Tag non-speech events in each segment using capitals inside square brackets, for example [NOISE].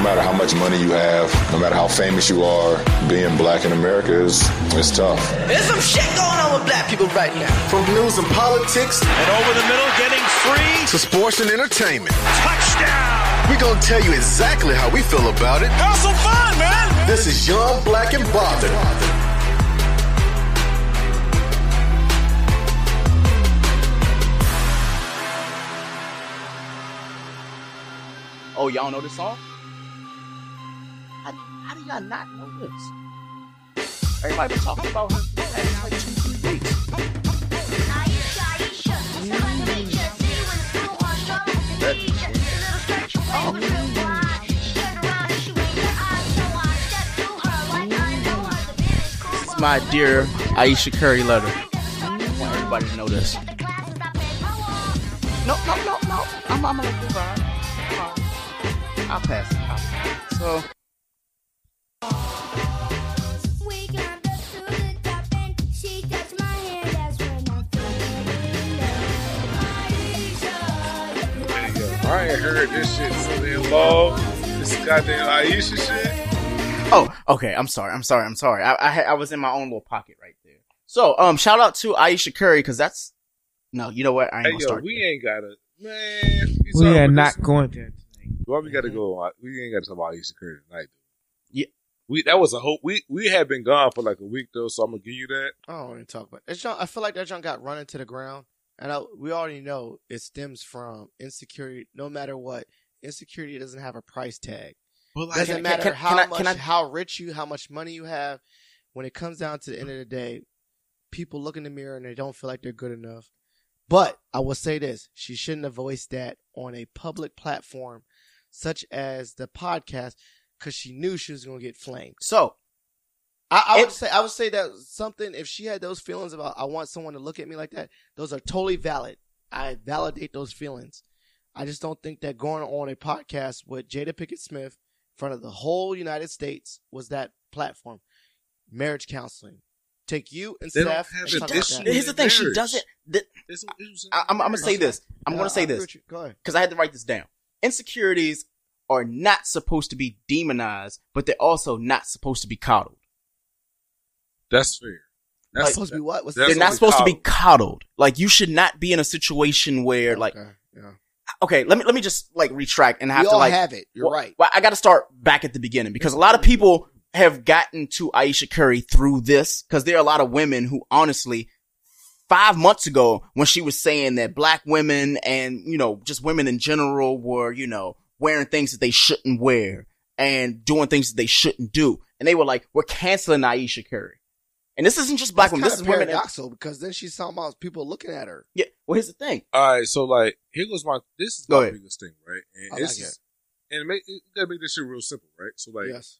No matter how much money you have, no matter how famous you are, being black in America is it's tough. There's some shit going on with black people right now. From news and politics and over the middle getting free to sports and entertainment. Touchdown! We're gonna tell you exactly how we feel about it. Have some fun, man! This is Young Black and Bothered. Oh, y'all know this song? How, how do y'all not know this? Everybody been talking about her for like two, three weeks. This is my dear Ayesha Curry letter. I want everybody to know this. No, no, no, no. I'm, I'm gonna move on. I'll pass. I'll pass. So. I ain't heard this shit so involved. This goddamn Ayesha shit. Oh, okay. I'm sorry. I'm sorry. I'm sorry. I, I, I was in my own little pocket right there. So, um, shout out to Ayesha Curry because that's no. You know what? I ain't Hey, gonna yo, start. we there. ain't gotta, man. We are not going to. Why we gotta go? We ain't gotta talk about Ayesha Curry tonight. Yeah. We that was a hope. We we had been gone for like a week though, so I'm gonna give you that. I don't want to talk about it. It's I feel like that junk got run into the ground, and I, we already know it stems from insecurity. No matter what, insecurity doesn't have a price tag. But like, Doesn't can- matter can- how can I- much, can I- how rich you, how much money you have. When it comes down to the end of the day, people look in the mirror and they don't feel like they're good enough. But I will say this: she shouldn't have voiced that on a public platform, such as the podcast, because she knew she was going to get flamed. So, I, I would It- say I would say that something if she had those feelings about I want someone to look at me like that, those are totally valid. I validate those feelings. I just don't think that going on a podcast with Jada Pinkett Smith in front of the whole United States was that platform. Marriage counseling. Take you and They Steph. and talk about that. here's the thing: she doesn't. th- It's- it was- I, I'm, I'm gonna say this. I'm Yeah, gonna say this. Go ahead. because I had to write this down. Insecurities are not supposed to be demonized, but they're also not supposed to be coddled. That's fair. That's It's supposed to be what? What's That's they're not what we supposed to be coddled. coddled. Like you should not be in a situation where, like, Okay, yeah. okay, let me let me just like retract and have we to all like have it. You're well, right. Well, I got to start back at the beginning because a lot of people have gotten to Ayesha Curry through this because there are a lot of women who honestly five months ago when she was saying that black women and, you know, just women in general were, you know, wearing things that they shouldn't wear and doing things that they shouldn't do. And they were like, we're canceling Ayesha Curry. And this isn't just black That's women. This is kinda women. in- paradoxical because then she's talking about people looking at her. yeah. Well, here's the thing. All right, so like here goes my this is Go my ahead. biggest thing, right? And I this like is and make you gotta make this shit real simple, right? So like yes.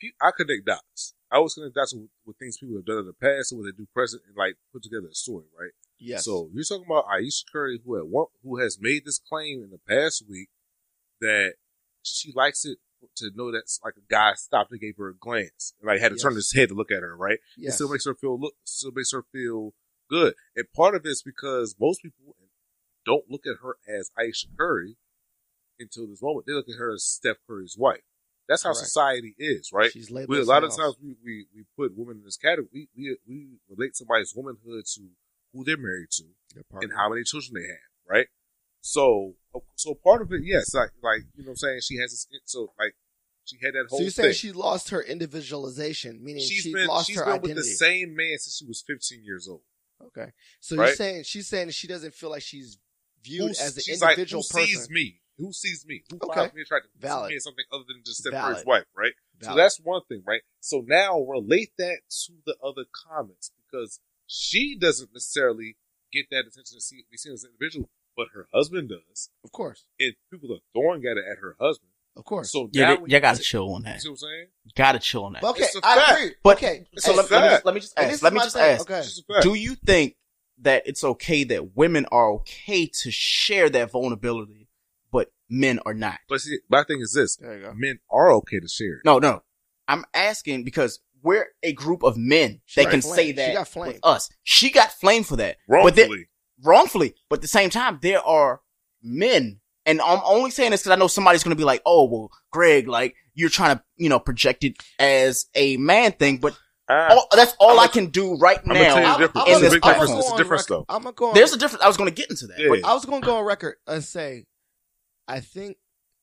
pe- I connect dots. I always connect dots with, with things people have done in the past and what they do present and like put together a story, right? Yes. So you're talking about Ayesha Curry who had one, who has made this claim in the past week that she likes it to know that like a guy stopped and gave her a glance and like had to turn his head to look at her, right? It yes. still makes her feel look still makes her feel good. And part of it's because most people don't look at her as Ayesha Curry until this moment. They look at her as Steph Curry's wife. That's how Correct. society is, right? She's We, a lot of times we, we, we put women in this category. We, we, we relate somebody's womanhood to who they're married to and how many children they have, right? So, so part of it, yes, like, like, you know what I'm saying? She has this, so like, she had that whole So you're saying she lost her individualization, meaning she's she been, lost she's her been identity. with the same man since she was 15 years old. Okay, so you're saying she's saying she doesn't feel like she's viewed Who- as an individual like, who person. sees me? Who sees me? Who Okay. finds me attractive? Valid. me something other than just Valid. Curry's wife, right? So that's one thing, right? So now relate that to the other comments because she doesn't necessarily get that attention to see, be seen as an individual, but her husband does. Of course, And people are throwing at it at her husband. of course. So Yeah, now they- you gotta chill on that. You see what I'm saying? Gotta chill on that. But okay, It's a I fact. agree. But okay, so and- let, let me just, let me just ask. Let me just thing. ask. Okay, It's a fact. Do you think that it's okay that women are okay to share that vulnerability, but men are not? But see, my thing is this: there you go. men are okay to share it. No, no. I'm asking because we're a group of men She that can flamed. say She that got flamed. with us. She got flamed for that. But there- Wrongfully. wrongfully. But at the same time, there are men, and I'm only saying this because I know somebody's going to be like, "Oh, well, Greg, like you're trying to, you know, project it as a man thing." But Ah, all, that's all I'ma- I can do right I'ma tell you now. the I'm- I'm It's a gonna- big difference. It's a on difference, though. I'm gonna go on There's a difference. I was going to get into that. Yeah. But I was going to go on record and say, I think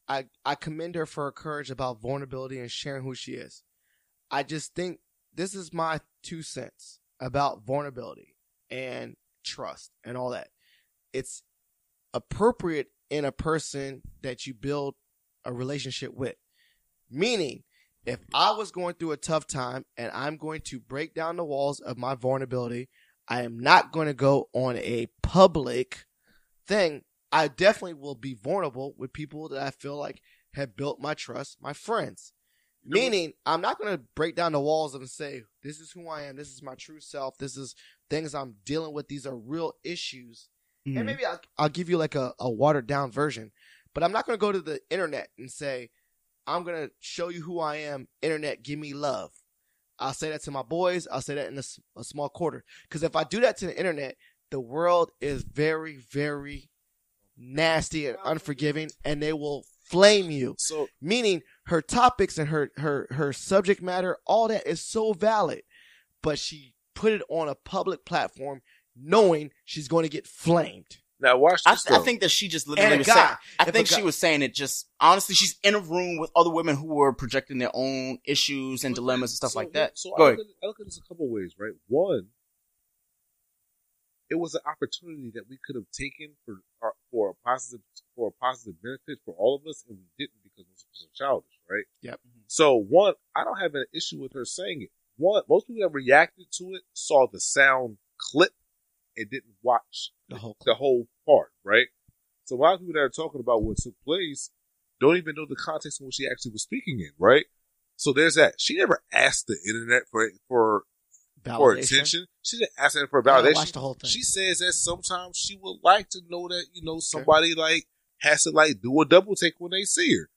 I I commend her for her courage about vulnerability and sharing who she is. I just think this is my two cents about vulnerability and trust and all that. It's appropriate in a person that you build a relationship with. Meaning, if I was going through a tough time and I'm going to break down the walls of my vulnerability, I am not going to go on a public thing. I definitely will be vulnerable with people that I feel like have built my trust, my friends. You know what- Meaning, I'm not going to break down the walls and say, this is who I am. This is my true self. This is things I'm dealing with. These are real issues. Mhm. And maybe I'll, I'll give you like a, a watered down version, but I'm not going to go to the internet and say, I'm going to show you who I am. Internet, give me love. I'll say that to my boys. I'll say that in a small quarter. Because if I do that to the internet, the world is very, very nasty and unforgiving, and they will flame you. So Meaning, her topics and her her her subject matter, all that is so valid, but she put it on a public platform, knowing she's going to get flamed. now watch I, this. I though. think that she just literally was guy. saying. I If a think she was saying it just honestly. She's in a room with other women who were projecting their own issues and dilemmas and stuff So, like that. So Go I ahead. look, at, I look at this a couple ways, right? One, it was an opportunity that we could have taken for our, for a positive for a positive benefit for all of us, and we didn't because it was so childish, right? Yep. Mm-hmm. So one, I don't have an issue with her saying it. One, most people that reacted to it saw the sound clip and didn't watch The whole the whole part, right? So a lot of people that are talking about what took place don't even know the context in which she actually was speaking in, right? So there's that. She never asked the internet for for for validation. attention. She didn't ask them for I gotta validation. watch the whole thing. She says that sometimes she would like to know that you know somebody like has to like do a double take when they see her.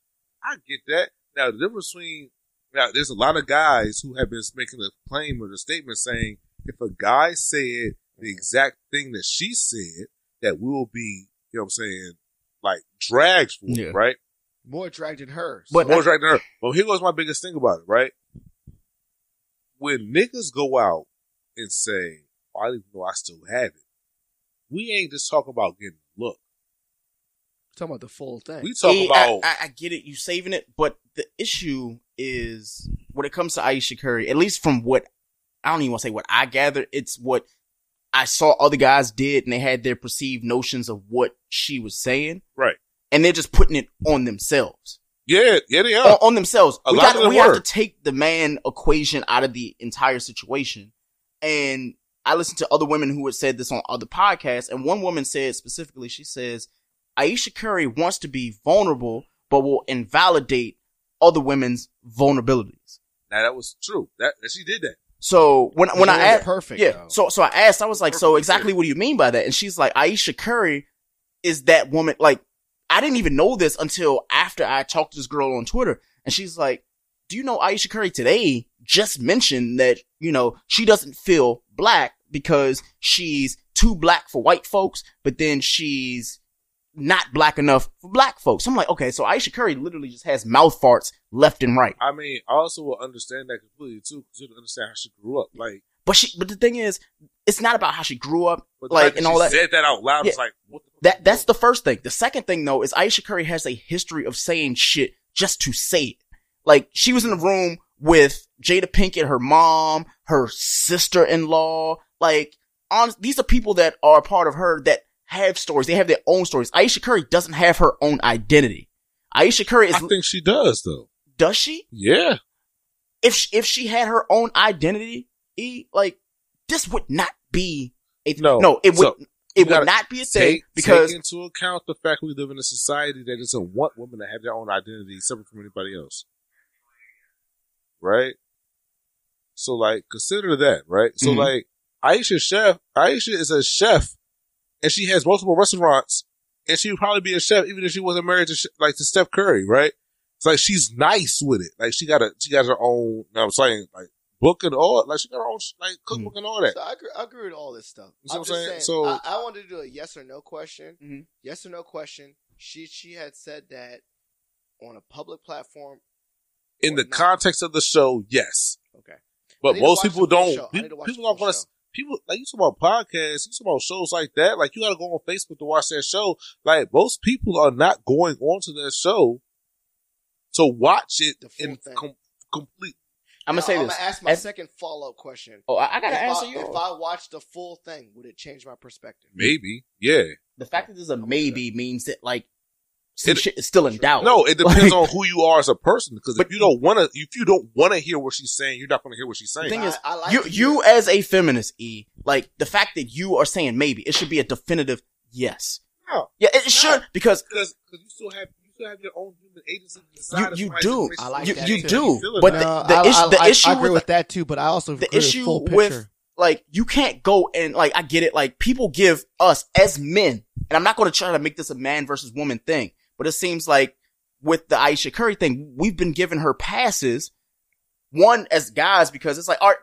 I get that. Now the difference between now there's a lot of guys who have been making a claim or a statement saying if a guy said the mm-hmm. exact thing that she said, that we will be, you know what I'm saying, like dragged for it, Yeah. right? More dragged than her. But- More dragged than her. Well, here goes my biggest thing about it, right? When niggas go out and say, oh, I didn't even know I still have it, we ain't just talking about getting a look. talking about the full thing. We talk Yeah, about I, I, I get it. You saving it, but the issue is when it comes to Ayesha Curry. At least from what I don't even want to say what I gather. It's what I saw other guys did, and they had their perceived notions of what she was saying, right. and they're just putting it on themselves. Yeah, yeah, they on, are. on themselves. A we lot got of them we have to take the man equation out of the entire situation. And I listened to other women who had said this on other podcasts, and one woman said specifically, she says, Ayesha Curry wants to be vulnerable, but will invalidate other women's vulnerabilities. Now that was true. That, that she did that. So when when I asked, perfect, yeah, though. so so I asked, I was like, so exactly what do you mean by that? And she's like, Ayesha Curry is that woman. Like, I didn't even know this until after I talked to this girl on Twitter, and she's like, do you know Ayesha Curry today just mentioned that you know she doesn't feel black because she's too black for white folks, but then she's not black enough for black folks. I'm like, okay, so Ayesha Curry literally just has mouth farts left and right. I mean, I also will understand that completely too, because you understand how she grew up. Like, But she, but the thing is, it's not about how she grew up, but like, and all that. said that out loud, it's Yeah. like, what the That that's the first thing. The second thing though is Ayesha Curry has a history of saying shit just to say it. Like she was in the room with Jada Pinkett, her mom, her sister-in-law. Like on these are people that are a part of her that have stories. They have their own stories. Ayesha Curry doesn't have her own identity. Ayesha Curry is I think she does though. does she? Yeah. If she, if she had her own identity, e, like this would not be a No. no. It would So, it would not be a thing Take, because take into account the fact we live in a society that doesn't want women to have their own identity separate from anybody else. Right? So like consider that, right? So Mhm. like Ayesha chef Ayesha is a chef and she has multiple restaurants and she would probably be a chef even if she wasn't married to like to Steph Curry, right? It's like she's nice with it. Like she got a she got her own you know I'm saying, like book and all like she got her own like cookbook and all that. So I agree, I agree with all this stuff. You see I'm what I'm saying? saying. So- I, I wanted to do a yes or no question. Mhm. Yes or no question. She she had said that on a public platform. In the not. context of the show, yes. Okay. But most people don't. show. People, people don't full want to. show. People like you talk about podcasts, you talk about shows like that. Like you got to go on Facebook to watch that show. Like most people are not going onto that show to watch it in thing. com- complete. I'm gonna say this. I'm gonna ask my As- second follow up question. oh, I, I gotta if answer I, you. If I watched the full thing, would it change my perspective? Maybe, yeah. the fact that there's a with maybe means that like some It- shit is still in doubt. No, it depends Like- on who you are as a person. Because if But- you don't want to, if you don't want to hear what she's saying, you're not going to hear what she's saying. The thing I- is, I like you you as a feminist, e like the fact that you are saying maybe it should be a definitive yes. No. Yeah, it, it should because because you still have you have your own human agency You- you do. I like you that you too. do. But now. the, the, I, issue I, the I, issue I agree with, with that too, but I also the issue full with like you can't go and like I get it. Like people give us as men, and I'm not going to try to make this a man versus woman thing, but it seems like with the Ayesha Curry thing, we've been giving her passes. One as guys because it's like, art.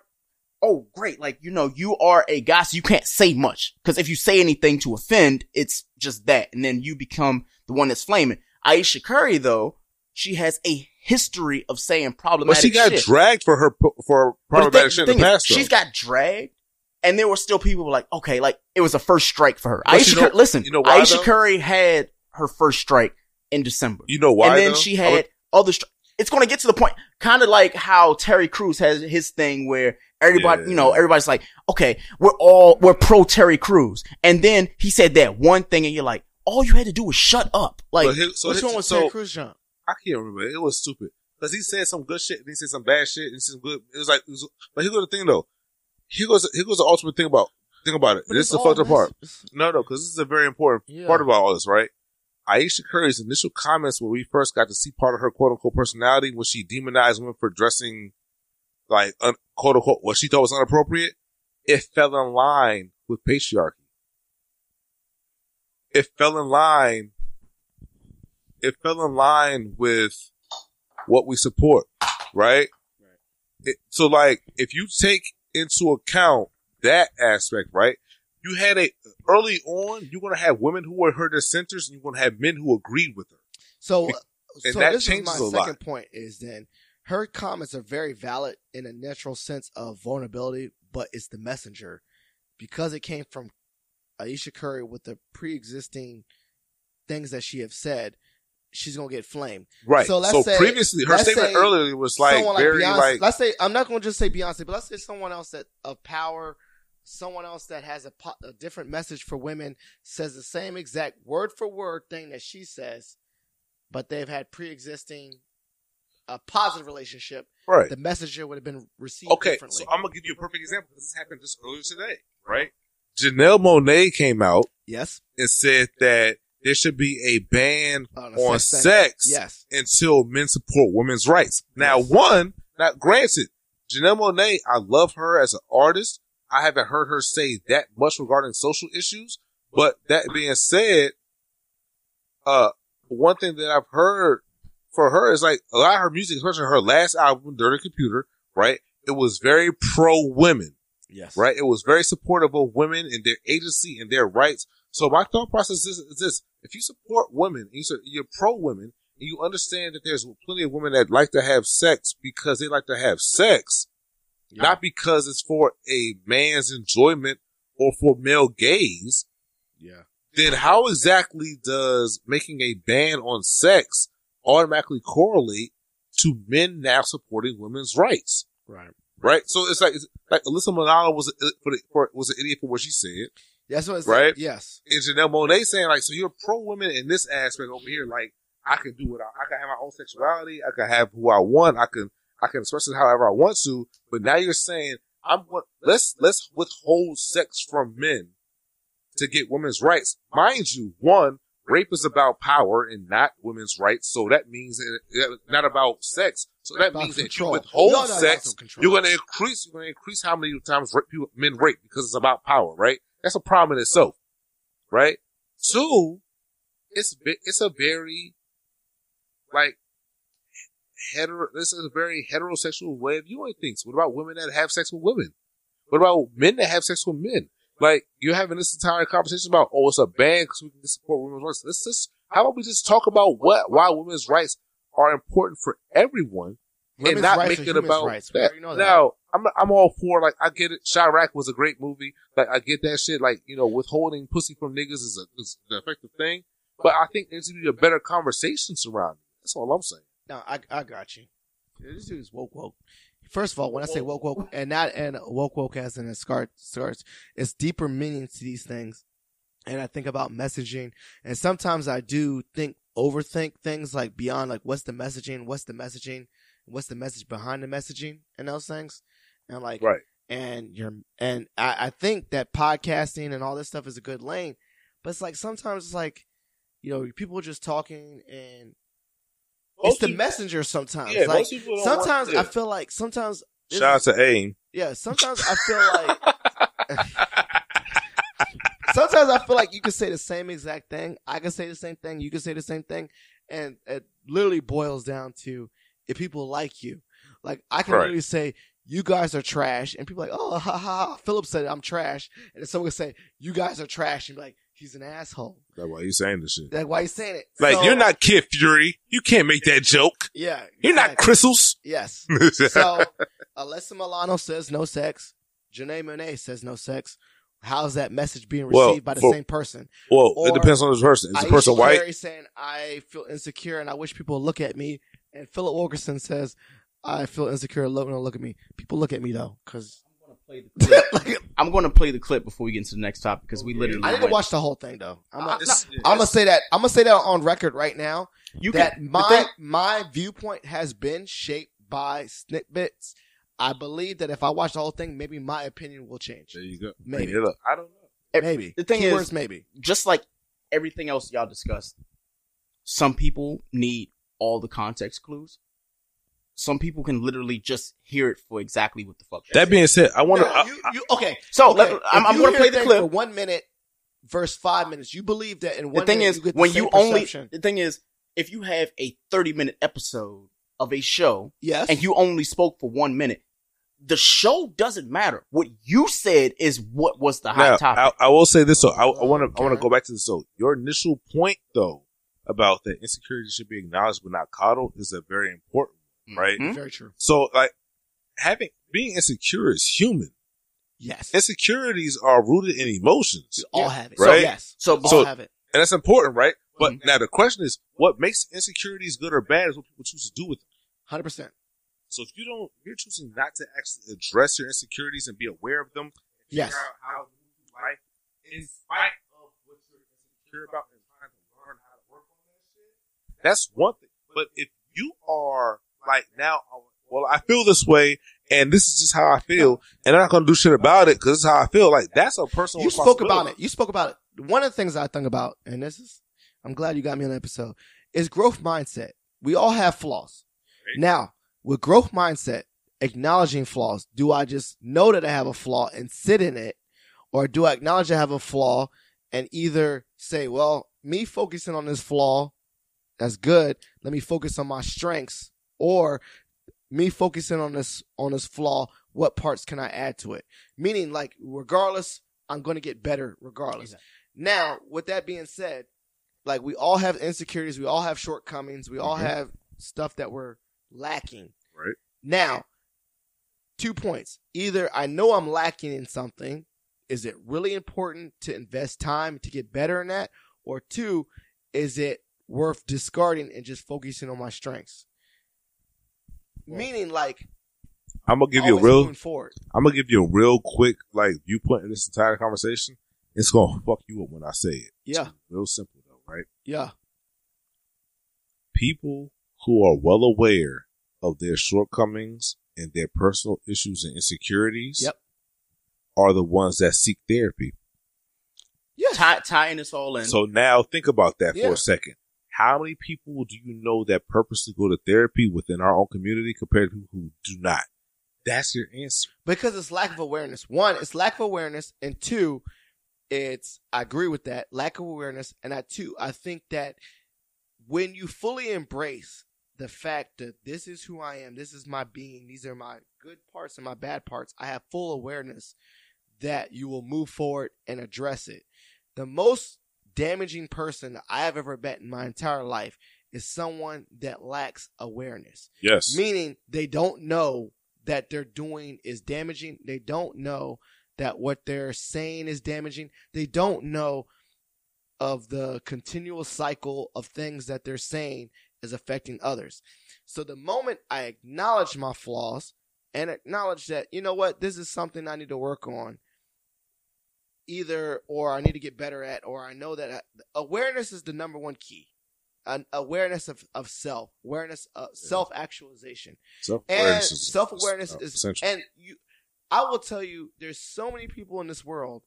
Oh, great! Like you know, you are a guy, so you can't say much because if you say anything to offend, it's just that, and then you become the one that's flaming. Ayesha Curry, though, she has a history of saying But problematic she got shit. dragged for her for But problematic shit in the is, past. though. she's got dragged, and there were still people like, okay, like it was a first strike for her. But Ayesha, you know- listen, you know why, Ayesha though? Curry had her first strike in December, You know why? and then though? she had would- other. Stri- it's going to get to the point, kind of like how Terry Crews has his thing where everybody, Yeah. you know, everybody's like, okay, we're all we're pro Terry Crews, and then he said that one thing, and you're like, all you had to do was shut up, like. But so Which here- one was so, Terry Crews jump? I can't remember. It was stupid because he said some good shit and he said some bad shit and he said some good. It was like, it was, but here goes the thing though. Here goes here goes the ultimate thing about think about it. But this is the all fucked up part. No, no, because this is a very important Yeah. part about all this, right? Ayesha Curry's initial comments when we first got to see part of her quote unquote personality when she demonized women for dressing like un, quote unquote what she thought was inappropriate, it fell in line with patriarchy. It fell in line. It fell in line with what we support, right? It, so like, if you take into account that aspect, right? You had a early on. You're gonna have women who were her dissenters, and you're gonna have men who agreed with her. So, And uh, so that this is my second lot. point is then her comments are very valid in a natural sense of vulnerability, but it's the messenger because it came from Ayesha Curry with the pre-existing things that she have said. She's gonna get flamed. Right. So So, let's say- previously, her statement earlier was like someone very Beyonce, like let's say I'm not going to just say Beyonce, but let's say someone else that of power, someone else that has a, po- a different message for women says the same exact word for word thing that she says, but they've had pre-existing a positive relationship. right. The messenger would have been received Okay, differently. so I'm gonna give you a perfect example because this happened just earlier today, right? Janelle Monáe came out yes, and said that there should be a ban On on, sex sex. Yes. until men support women's rights. Now, Yes. one, now granted, Janelle Monáe, I love her as an artist. I haven't heard her say that much regarding social issues, but that being said, uh, one thing that I've heard for her is like a lot of her music, especially her last album, Dirty Computer, right? It was very pro women. Yes. right? It was very supportive of women and their agency and their rights. So my thought process is, is this: if you support women, and you you're pro women, and you understand that there's plenty of women that like to have sex because they like to have sex, not because it's for a man's enjoyment or for male gaze, Yeah. then how exactly does making a ban on sex automatically correlate to men now supporting women's rights? Right. Right. So it's like, it's like Alyssa Milano was a, for the, for, was an idiot for what she said. That's what it's Right? Like. Yes. And Janelle Monáe saying like, so you're pro women in this aspect over here. Like, I can do what I, I can have my own sexuality. I can have who I want. I can, I can express it however I want to. But now you're saying I'm what, let's, let's withhold sex from men to get women's rights. Mind you, one, rape is about power and not women's rights. So that means not about sex. So that About means that you withhold no, no, sex, you're going to increase, you're going to increase how many times rape, people, men rape because it's about power, right? That's a problem in itself, right? Two, it's, it's a very, like, hetero, this is a very heterosexual way of viewing things. What about women that have sex with women? What about men that have sex with men? Like, you're having this entire conversation about, oh, it's a ban because we can support women's rights. Let's just, how about we just talk about what, why women's rights are important for everyone Women's and not make it about rights. That. know that. Now, I'm, I'm all for, like, I get it. Chi-Raq was a great movie. Like, I get that shit. Like, you know, withholding pussy from niggas is, a, is an effective thing. But I think there needs to be a better conversation surrounding it. That's all I'm saying. No, I I got you. This dude's woke woke. First of all, when I say woke woke, and not and woke woke as in a scar starts, it's deeper meaning to these things. And I think about messaging, and sometimes I do think overthink things like beyond like what's the messaging, what's the messaging, what's the message behind the messaging, and those things, and like Right. and you're and I, I think that podcasting and all this stuff is a good lane, but it's like sometimes it's like, you know, people are just talking and it's the people- messenger sometimes. Yeah, like most people don't sometimes. I feel like sometimes Shout out to AIM. yeah, sometimes I feel [LAUGHS] like [LAUGHS] sometimes I feel like you can say the same exact thing. I can say the same thing. You can say the same thing, and it literally boils down to if people like you. Like I can Right. literally say you guys are trash, and people are like, oh ha ha. ha. Philip said I'm trash, and then someone can say you guys are trash, and be like he's an asshole. That's why you saying this shit. Like why you saying it? Like, So- you're not Kid Fury. You can't make that joke. Yeah, You're not. Crystals. Yes. [LAUGHS] so uh, Alyssa Milano says no sex. Janae Monáe says no sex. How's that message being received Well, by the same person? well, Or it depends on the person. Is the person white? Curry saying I feel insecure and I wish people would look at me. And Philip Wilkerson says I feel insecure. Look, no, look at me. People look at me though, because [LAUGHS] I'm going to play the clip before we get into the next topic because we literally. I didn't went- watch the whole thing though. I'm, Uh, gonna- I'm gonna say that. I'm gonna say that on record right now. You that can- my thing- my viewpoint has been shaped by snippets. I believe that if I watch the whole thing, maybe my opinion will change. There you go. Maybe. Bring it up. I don't know. Maybe. The thing Keywords is, maybe. just like everything else y'all discussed, some people need all the context clues. Some people can literally just hear it for exactly what the fuck. That being said, I want to. No, you, you, okay. So, okay. let- I'm- I'm gonna play the clip. for one minute versus five minutes. You believe that in one the thing minute is, you get when same you only, perception. the thing is, if you have a 30 minute episode of a show yes, and you only spoke for one minute, the show doesn't matter. What you said is what was the hot now, topic. I, I will say this. So I want to. I want Okay. to go back to this. So your initial point, though, about that insecurity should be acknowledged but not coddled, is a very important, one, right? Mhm. very true. So, like, having being insecure is human. Yes, Insecurities are rooted in emotions, we all have it. Right? So yes, So- we all so- have it. and that's important, right? But Mhm. now the question is, what makes insecurities good or bad is what people choose to do with them. Hundred percent. So if you don't, if you're choosing not to actually address your insecurities and be aware of them, Yes. figure out how to live life in spite of what you're insecure about and trying to learn how to work on that shit, that's one thing. But if you are like now, well, I feel this way, and this is just how I feel, and I'm not gonna do shit about it because it's how I feel. Like that's a personal. You spoke about it. You spoke about it. One of the things I think about, and this is, I'm glad you got me on the episode, is growth mindset. We all have flaws. Now, with growth mindset, acknowledging flaws, do I just know that I have a flaw and sit in it? Or do I acknowledge I have a flaw and either say, well, me focusing on this flaw, that's good. Let me focus on my strengths. Or me focusing on this, on this flaw what parts can I add to it? Meaning, like, regardless, I'm going to get better regardless. Now, with that being said, like, we all have insecurities, we all have shortcomings, we all Mhm. have stuff that we're lacking. Right. Now, two points. Either I know I'm lacking in something. Is it really important to invest time to get better in that? Or two, is it worth discarding and just focusing on my strengths? Meaning, like, I'm gonna give you a real. moving forward. I'm gonna give you a real quick like viewpoint in this entire conversation. It's gonna fuck you up when I say it. Yeah. Real simple though, right? Yeah. People who are well aware of their shortcomings and their personal issues and insecurities Yep. are the ones that seek therapy. Yes. Tie, tying this all in. So now think about that for a second. How many people do you know that purposely go to therapy within our own community compared to people who do not? That's your answer. because it's lack of awareness. One, it's lack of awareness, and two, it's I agree with that lack of awareness, and I two, I think that when you fully embrace the fact that this is who I am, this is my being, these are my good parts and my bad parts, I have full awareness that you will move forward and address it. The most damaging person I have ever met in my entire life is someone that lacks awareness Yes. meaning they don't know that they're doing is damaging. They don't know that what they're saying is damaging. They don't know of the continual cycle of things that they're saying is affecting others. So the moment I acknowledge my flaws and acknowledge that, you know what, this is something I need to work on, either or I need to get better at, or I know that I, awareness is the number one key. An awareness of, of self, awareness, of self actualization Self and awareness is self awareness uh, is essential. and you I will tell you there's so many people in this world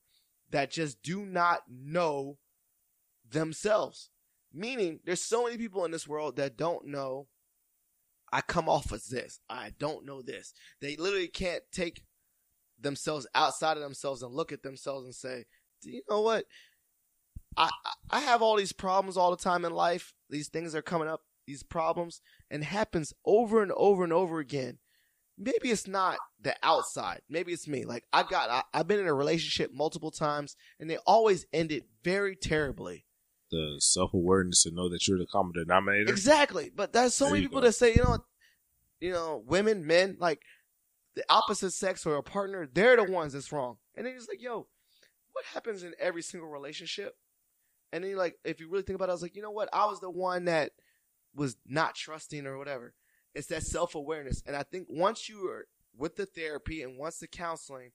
that just do not know themselves. Meaning there's so many people in this world that don't know I come off as this. I don't know this. They literally can't take themselves outside of themselves and look at themselves and say, "Do you know what? I I have all these problems all the time in life. These things are coming up, these problems, and happens over and over and over again. Maybe it's not the outside. Maybe it's me. Like I got, I, I've been in a relationship multiple times, and they always ended very terribly. the self awareness to know that you're the common denominator. Exactly. But there's so There many people go. that say, you know, what, you know, women, men, like the opposite sex or a partner, they're the ones that's wrong. And then it's like, yo, what happens in every single relationship? And then you're like, if you really think about it, I was like, you know what? I was the one that was not trusting or whatever. It's that self awareness. And I think once you are with the therapy and once the counseling,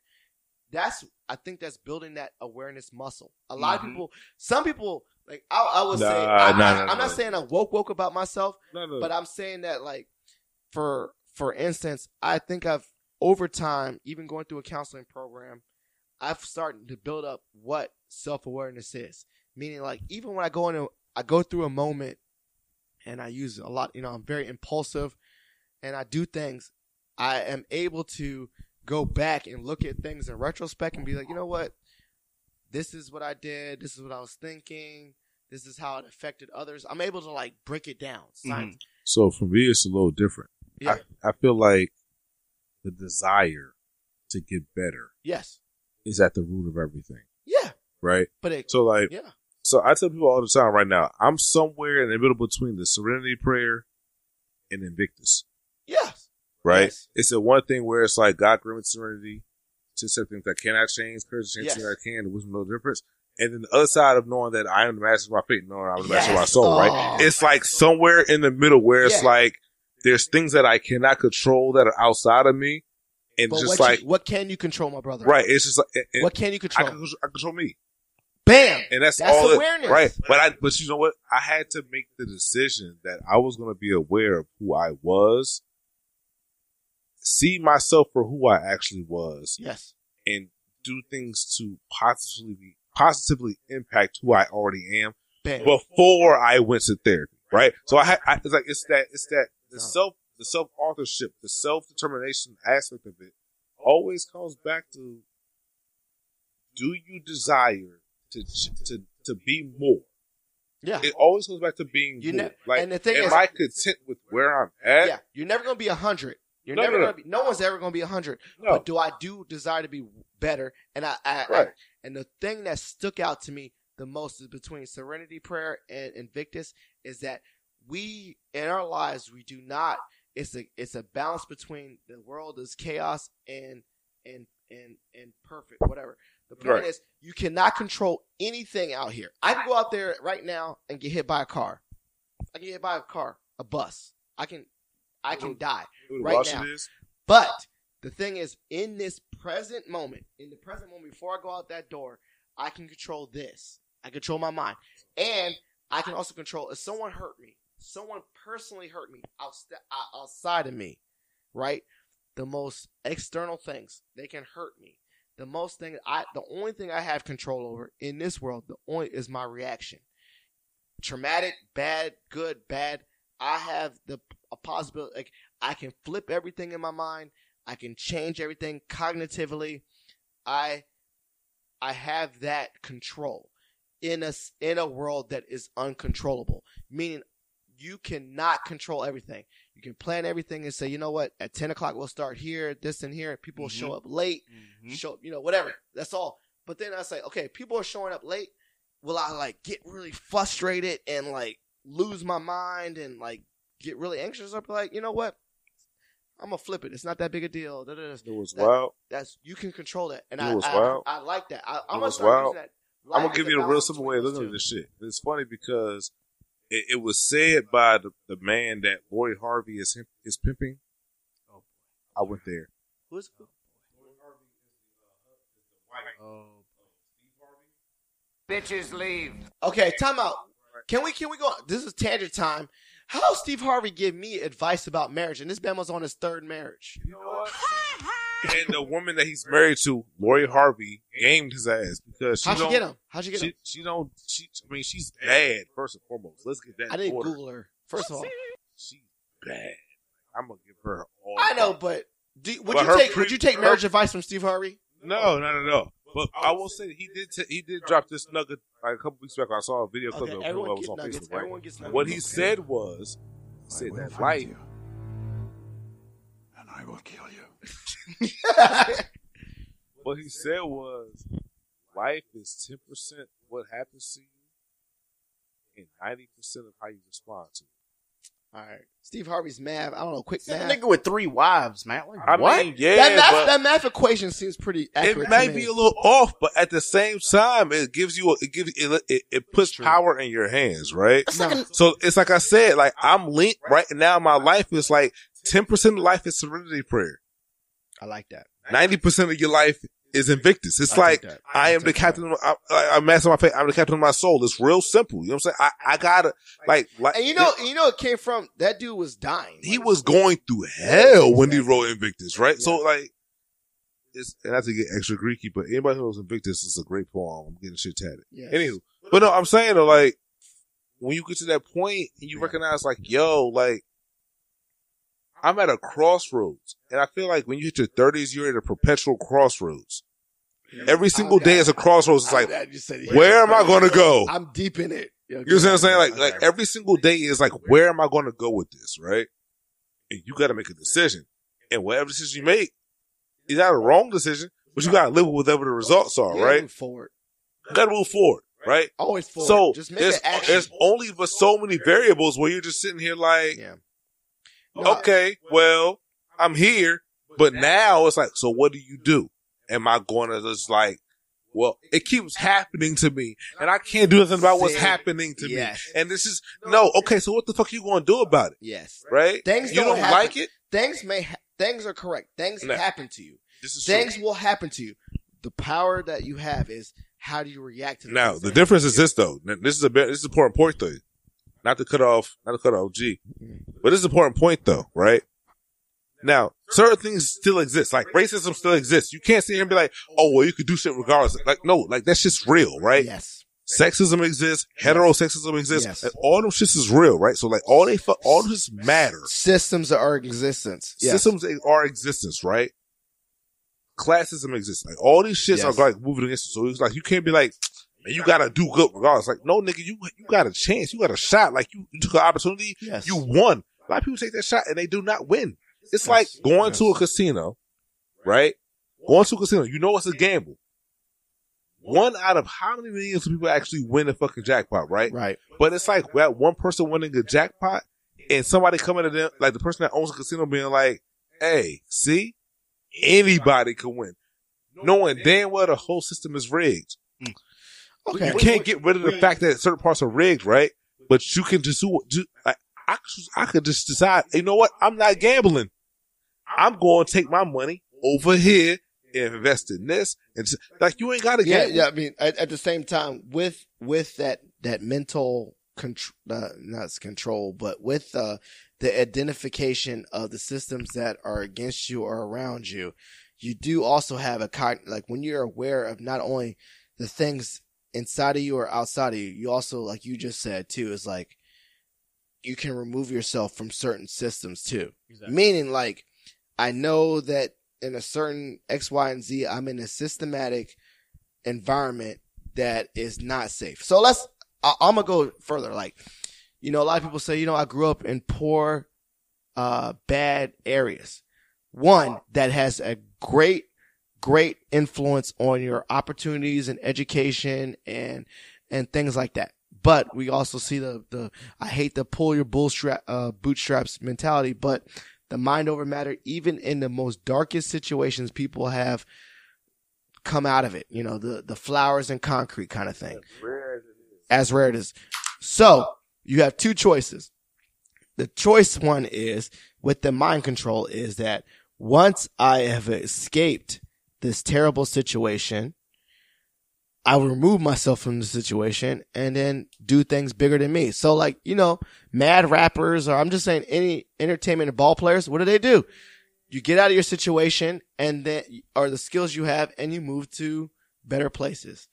that's I think that's building that awareness muscle. A lot Mhm. of people, some people, like I, I would say, Nah, I, nah, I, nah, I'm nah. not saying I'm woke woke about myself, No, no. but I'm saying that like for for instance, I think I've over time, even going through a counseling program, I've started to build up what self awareness is. Meaning, like even when I go into, I go through a moment, and I use a lot. You know, I'm very impulsive, and I do things. I am able to go back and look at things in retrospect and be like, you know what, this is what I did. This is what I was thinking. This is how it affected others. I'm able to like break it down. Mm-hmm. Science. so for me, it's a little different. Yeah. I, I feel like the desire to get better Yes. is at the root of everything, Yeah. right? But it, So like, yeah. so I tell people all the time right now, I'm somewhere in the middle between the Serenity Prayer and Invictus, Yes. right? Yes. It's the one thing where it's like God grant serenity to accept things that cannot change, courage to change Yes. things that can, and wisdom no difference. And then the other side of knowing that I am the master of my fate, knowing I'm the master of my Yes. soul, right? Oh. It's like somewhere in the middle where it's Yeah. like there's things that I cannot control that are outside of me, and But just what, like you, what can you control, my brother? right, it's just like and- and What can you I control? can, control- I control me, Bam. and that's, That's all. it- awareness. right? But I, but you know what? I had to make the decision that I was going to be aware of who I was, see myself for who I actually was, Yes. and do things to positively positively impact who I already am Bam. before I went to therapy. Right. So I, had I it's like it's that it's that the self the self authorship the self determination aspect of it always comes back to do you desire to to to be more. yeah. It always comes back to being You more. ne- like, and the thing am is- I content with where I'm at? yeah. You're never gonna be a hundred. You're No, never no, no. gonna be. No one's ever gonna be a hundred. No. But do I do desire to be better? And I, I, I- Right. and the thing that stuck out to me the most is between Serenity Prayer and Invictus is that we in our lives we do not. It's a it's a balance between the world is chaos and and and and perfect whatever. The point Right. is you cannot control anything out here. I can go out there right now and get hit by a car. I can get hit by a car, a bus. I can I can die. Who right now. But the thing is, in this present moment, in the present moment, before I go out that door, I can control this. I control my mind, and I can also control if someone hurt me, someone personally hurt me uh, outside of me, right? The most external things they can hurt me. The most thing I, the only thing I have control over in this world, the only is my reaction. Traumatic, bad, good, bad. I have the a possibility. Like I can flip everything in my mind. I can change everything cognitively. I I have that control in a in a world that is uncontrollable. Meaning you cannot control everything. You can plan everything and say, you know what, at ten o'clock we'll start here, this and here. People will show mm-hmm. up late, mm-hmm. show you know whatever. That's all. But then I say, okay, people are showing up late. Will I like get really frustrated and like lose my mind and like get really anxious? I'll be like, you know what? I'm gonna flip it. It's not that big a deal. It was That- wild. That's you can control that, and I, I, wild? I like that. I, I'm You gonna start wild? using that. I'm gonna give you a real simple way of looking at this shit. It's funny because it, it was said by the, the man that Lori Harvey is him- is pimping. Oh, I went there. Who's Boy Harvey? Bitches leave. okay? Time out. Can we can we go? This is tangent time. How Steve Harvey give me advice about marriage, and this man was on his third marriage. You know what? [LAUGHS] and the woman that he's married to, Lori Harvey, gamed his ass because she How'd she don't- get him? How'd she get She, him? she don't. She. I mean, she's bad. First and foremost, let's get that. I didn't in order. Google her. First of all, She's bad. I'm gonna give her all. I know, but do, would But you her take pre- would you take her- marriage advice from Steve Harvey? No, no, no, no. But I will say that he did. T- he did drop this nugget like a couple weeks back. I saw a video clip Okay, of him everyone that was gets on nuggets. Facebook. Right? Everyone gets nuggets. What he said was, he said that life. And I will kill you. [LAUGHS] What he said was, life is ten percent what happens to you, and ninety percent of how you respond to it. All right, Steve Harvey's math. I don't know. Quick That math. nigga with three wives, man. Like, I what? mean, yeah, that math, but that math equation seems pretty accurate. it may to me. be a little off, but at the same time, it gives you, a, it gives, it, it, it puts power in your hands, right? No. So it's like I said, like I'm linked right now. My life is like ten percent of life is serenity prayer. I like that. Ninety percent of your life is Invictus. It's I like. I I am the captain. Of my, I, I'm master of my fate. I'm the captain of my soul. It's real simple. You know what I'm saying? I, I gotta like like And you know, you know, it came from that dude was dying. he was going through hell when he wrote Invictus, right? So like, it's and not to get extra Greeky, but anybody who knows Invictus is a great poem. I'm getting shit tatted. Yes. Anywho, but no, I'm saying though, like when you get to that point and you recognize, like, yo, like I'm at a crossroads, and I feel like when you hit your 30s, you're at a perpetual crossroads. Every single day is a crossroads. It's like, glad you said it. where am I going to go? I'm deep in it. You know what I'm saying? Like, like every single day is like, where am I going to go with this? Right? And you got to make a decision. And whatever decision you make, is not a wrong decision, but you got to live with whatever the results are, right? move forward. You got to move forward, right? Always forward. So just make there's, there's only but so many variables where you're just sitting here like, yeah. Okay, well, I'm here, but now it's like, so what do you do? Am I going to just like, well, it keeps happening to me, and I can't do nothing about what's happening to Yes. me. And this is no, okay. So what the fuck are you going to do about it, Yes. right? Things you don't don't like it. Things may. Ha- things are correct. Things No. happen to you. This is Things true. will happen to you. The power that you have is how do you react to the Now the difference is this though. This is a bit, this is an important point though. Not to cut off, not to cut off G, mm-hmm. but this is an important point though, right? Now, certain things still exist. Like racism still exists. You can't sit here and be like, "Oh, well, you could do shit regardless." Like, no, like that's just real, right? Yes. Sexism exists. Heterosexism exists. Yes. And all them shits is real, right? So like, all they, fu- all this matter. Systems are existence. Yes. Systems are existence, right? Classism exists. Like all these shits Yes. are like moving against you. So it's like you can't be like, man, you gotta do good regardless. Like, no nigga, you you got a chance. You got a shot. Like you, you took an opportunity. Yes. You won. A lot of people take that shot and they do not win. It's like going to a casino, right? Going to a casino, you know it's a gamble. One out of how many millions of people actually win a fucking jackpot, right? Right. But it's like that one person winning a jackpot and somebody coming to them, like the person that owns the casino being like, hey, see? Anybody can win. Knowing damn well the whole system is rigged. Okay. You can't get rid of the fact that certain parts are rigged, right? But you can just do, do I, I, could- I could just decide, you know what? I'm not gambling. I'm going to take my money over here and invest in this. And like, you ain't got to yeah, gamble. yeah. I mean, at, at the same time, with with that that mental control, uh, not control, but with uh, the identification of the systems that are against you or around you, you do also have a cogn like when you're aware of not only the things inside of you or outside of you, you also, like you just said too, is like you can remove yourself from certain systems too. Meaning, like, I know that in a certain X, Y, and Z, I'm in a systematic environment that is not safe. So let's, I, I'm gonna go further. Like, you know, a lot of people say, you know, I grew up in poor, uh, bad areas. One that has a great, great influence on your opportunities and education and, and things like that. But we also see the, the, I hate the pull your bootstrap, uh, bootstraps mentality, but the mind over matter, even in the most darkest situations, people have come out of it. You know, the, the flowers and concrete kind of thing. As rare as it is. So you have two choices. The choice one is with the mind control is that once I have escaped this terrible situation, I remove myself from the situation and then do things bigger than me. So like, you know, mad rappers or I'm just saying any entertainment and ball players, what do they do? You get out of your situation and then, or the skills you have and you move to better places.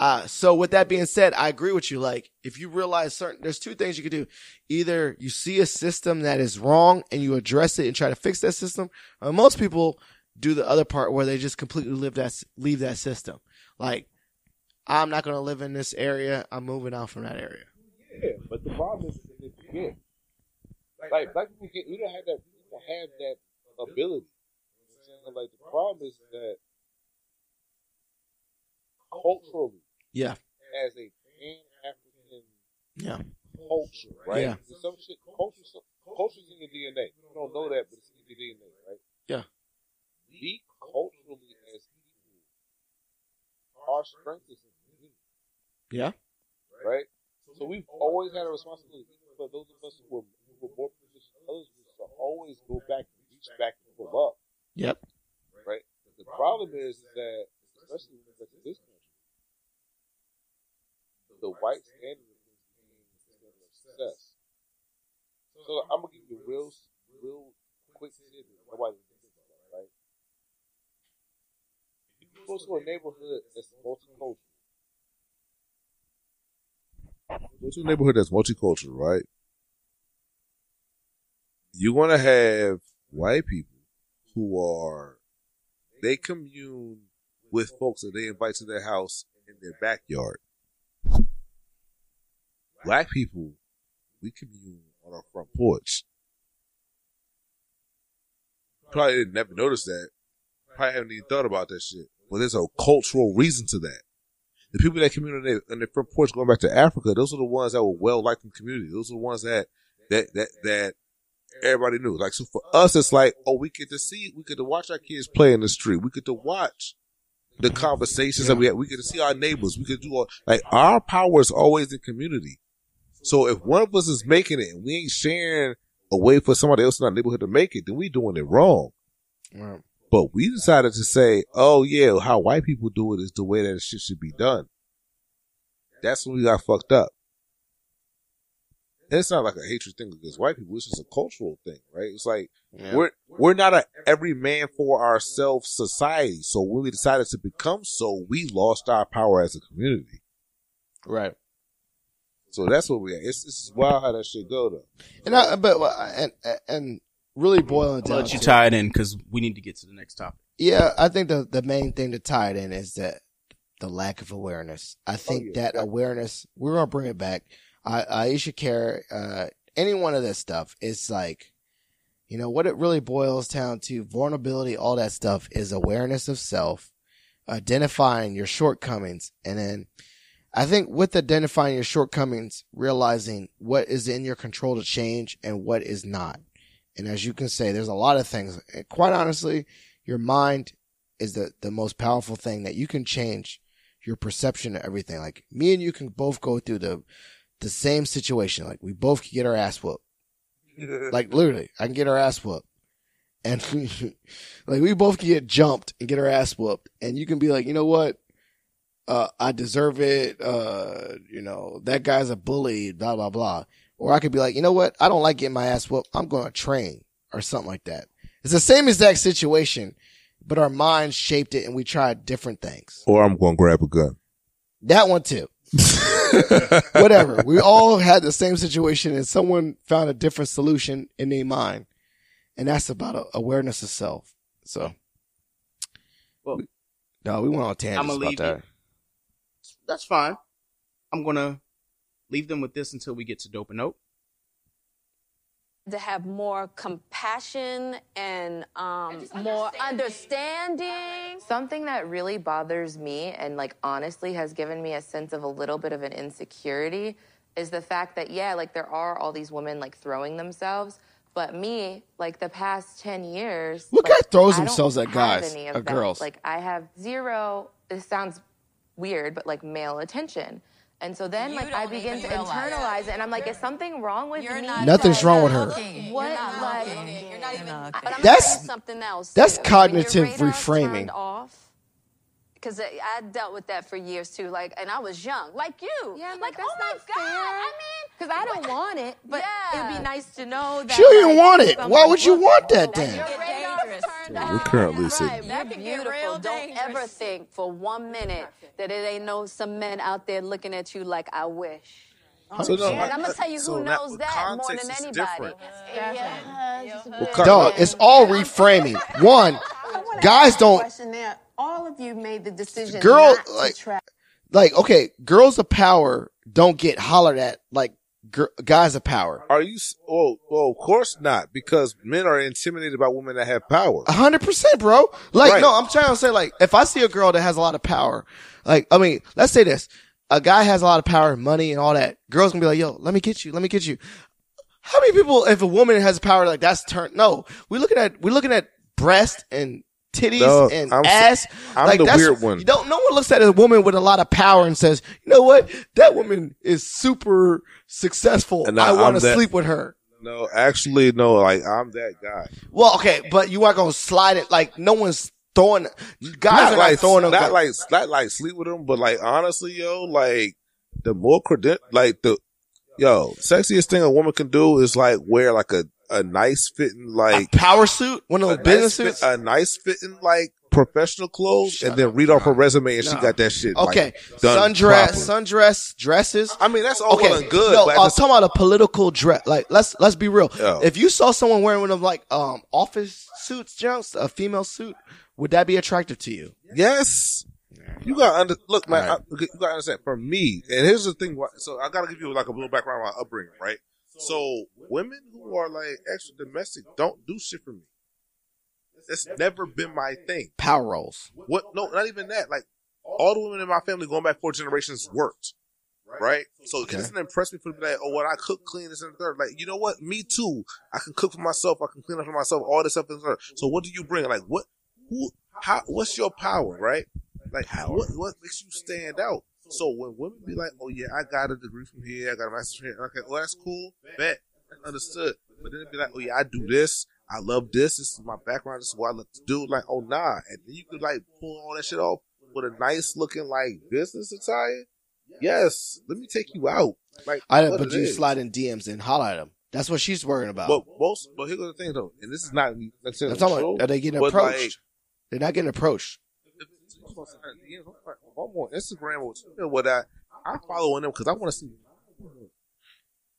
Uh, so with that being said, I agree with you. Like, if you realize certain, there's two things you can do. Either you see a system that is wrong and you address it and try to fix that system, most people do the other part where they just completely live that, leave that system. Like, I'm not going to live in this area. I'm moving out from that area. Yeah, but the problem is they forget. Like black people get we don't have that we don't have that ability. You know what I'm saying? Like the problem is that culturally, Yeah. as a pan African Yeah. culture, right? Yeah. Some shit culture culture's in your DNA. You don't know that, but it's in your DNA, right? Yeah. We culturally as people our strength is in community. Yeah. right? So we've always had a responsibility for those of us who were, who were more privileged than others to always go back and reach back and pull up, Yep. right? The problem is that, especially when it's this country, the white standard of things became the standard of success. So I'm gonna give you a real, real quick tidbit. Nobody thinks about, it, right? If go to a neighborhood that's multicultural, go to a neighborhood that's multicultural, right? You're gonna have white people who are they commune with folks that they invite to their house in their backyard. Black people, we commune on our front porch. Probably didn't never notice that. Probably haven't even thought about that shit. But there's a cultural reason to that. The people that their, on their front porch going back to Africa, those are the ones that were well liked in the community. Those are the ones that, that, that, that everybody knew. Like, so for us, it's like, oh, we get to see, we get to watch our kids play in the street. We get to watch the conversations that we had. We get to see our neighbors. We could do all, like, our power is always in community. So if one of us is making it and we ain't sharing a way for somebody else in our neighborhood to make it, then we doing it wrong. Right. But we decided to say, oh yeah, how white people do it is the way that shit should be done. That's when we got fucked up. And it's not like a hatred thing against white people. It's just a cultural thing, right? It's like Yeah. we're we're not a every man for ourselves society. So when we decided to become so, we lost our power as a community. Right. So that's what we. At. It's it's wild how that shit go though. And I, but and and really boiling it I'll down. let you to- tie it in because we need to get to the next topic. Yeah, I think the the main thing to tie it in is that the lack of awareness. I think yeah, that definitely. awareness. We're gonna bring it back. I Ayesha Curry, uh, any one of this stuff is like, You know, what it really boils down to, vulnerability, all that stuff is awareness of self, identifying your shortcomings. And then I think with identifying your shortcomings, realizing what is in your control to change and what is not. And as you can say, there's a lot of things. Quite honestly, your mind is the, the most powerful thing that you can change your perception of everything. Like me and you can both go through the, the same situation. Like we both can get our ass whooped. Like literally, I can get our ass whooped. And [LAUGHS] like we both can get jumped and get our ass whooped. And you can be like, you know what? Uh, I deserve it. Uh, you know, that guy's a bully, blah, blah, blah. Or I could be like, you know what? I don't like getting my ass whooped. I'm going to train or something like that. It's the same exact situation, but our minds shaped it and we tried different things. Or I'm going to grab a gun. That one too. [LAUGHS] Whatever. We all had the same situation and someone found a different solution in their mind. And that's about a- awareness of self. So. Well, No, we went on tangents I'ma about leave that. you. That's fine. I'm gonna leave them with this until we get to dope and note. to have more compassion and um, more understanding. Something that really bothers me and like honestly has given me a sense of a little bit of an insecurity is the fact that yeah, like there are all these women like throwing themselves, but me, like the past 10 years, What like, guy throws I don't themselves at guys any of girls? Like I have zero, this sounds weird, but like male attention. And so then, You like, I begin to internalize it, and I'm like, is something wrong with You're me? not Nothing's wrong with her. looking. What, You're not like- looking. You're not even. But But I'm That's- gonna tell something else. that's too. cognitive When your reframing. Off. Because I I dealt with that for years too. Like, and I was young, like you. Yeah, like, like, oh my god. fair. I mean, Because I don't want it, but Yeah. it'd be nice to know that. She don't even want it. Why would you want that That then? Well, we're currently Right, sitting- That can get beautiful. Don't ever think for one minute that it ain't no some men out there looking at you like I wish. So, oh, no, and I'm gonna tell you so who now knows that more than anybody. different. Yeah. Well, Dog, it's all reframing. One, guys don't, question there. All of you made the decision Girl, not like- to try. like, okay, girls of power don't get hollered at like gr- guys of power. Are you? Oh, well, of course not, because men are intimidated by women that have power. A hundred percent, bro. Like, Right. no, I'm trying to say, like, if I see a girl that has a lot of power, like, I mean, let's say this: a guy has a lot of power, and money, and all that. Girls gonna be like, "Yo, let me get you, let me get you." How many people, if a woman has power, like that's turned? No, we looking at we looking at breast and titties No, and I'm ass. I'm like the that's, weird one. You don't. No one looks at a woman with a lot of power and says, "You know what? That woman is super successful. And I I- want to sleep with her." No, actually, no. Like I'm that guy. Well, okay, but you aren't gonna slide it like no one's throwing. Guys not are like not throwing them. not like not like sleep with them, but like honestly, yo, like the more credit, like the yo, sexiest thing a woman can do is like wear like a a nice fitting like a power suit, one of those business nice fit- suits. a nice fitting like professional clothes, and then read off her resume, and she got that shit. okay, like, sundress, properly. sundress dresses. I mean, that's all okay, well and good. No, but I'm talking about a political dress. Like, let's let's be real. Yo. If you saw someone wearing one of like um office suits, Jones, a female suit, would that be attractive to you? Yes. You gotta under, look, man. Right. I, you gotta understand. For me, and here's the thing. So I gotta give you like a little background on my upbringing, right? So women who are like extra domestic don't do shit for me. It's never been my thing. Power roles. What? No, not even that. Like all the women in my family going back four generations worked. Right? So it doesn't impress me for to be like, oh, what I cook, clean, this and the third. Like, you know what? Me too. I can cook for myself. I can clean up for myself. All this stuff and the third. So what do you bring? Like, what? Who? How? What's your power? Right? Like, what? What makes you stand out? So when women be like, oh yeah, I got a degree from here, I got a master's from here. Okay, oh, well that's cool. Bet. Understood. But then it'd be like, oh yeah, I do this. I love this. This is my background. This is what I love to do. Like, oh nah. And then you could like pull all that shit off with a nice looking like business attire. Yes, let me take you out. Like, I didn't it you slide in DMs and holler at them. That's what she's worrying about. But most, but here's the thing though, and this is not I'm talking about, are they getting approached? like, They're not getting approached. If I'm on Instagram or Twitter, what I I follow them because I want to see.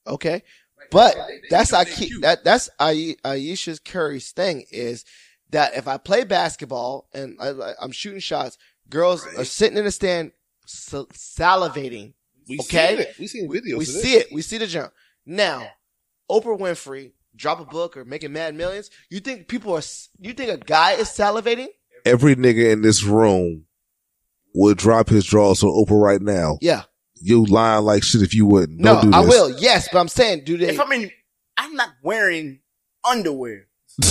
Okay. But that's I keep that that's Ai- Ayesha Curry's thing is that if I play basketball and I, I'm shooting shots, girls are sitting in the stand sa- salivating. We Okay? seen it. We seen videos. we see it. We see the jump. Now, Oprah Winfrey drop a book or making mad millions, you think people are? You think a guy is salivating? Every nigga in this room would drop his drawers on Oprah right now. Yeah. You lying like shit if you wouldn't. No, Don't I will. Yes, but I'm saying, do they? If I'm in, I'm not wearing underwear [LAUGHS]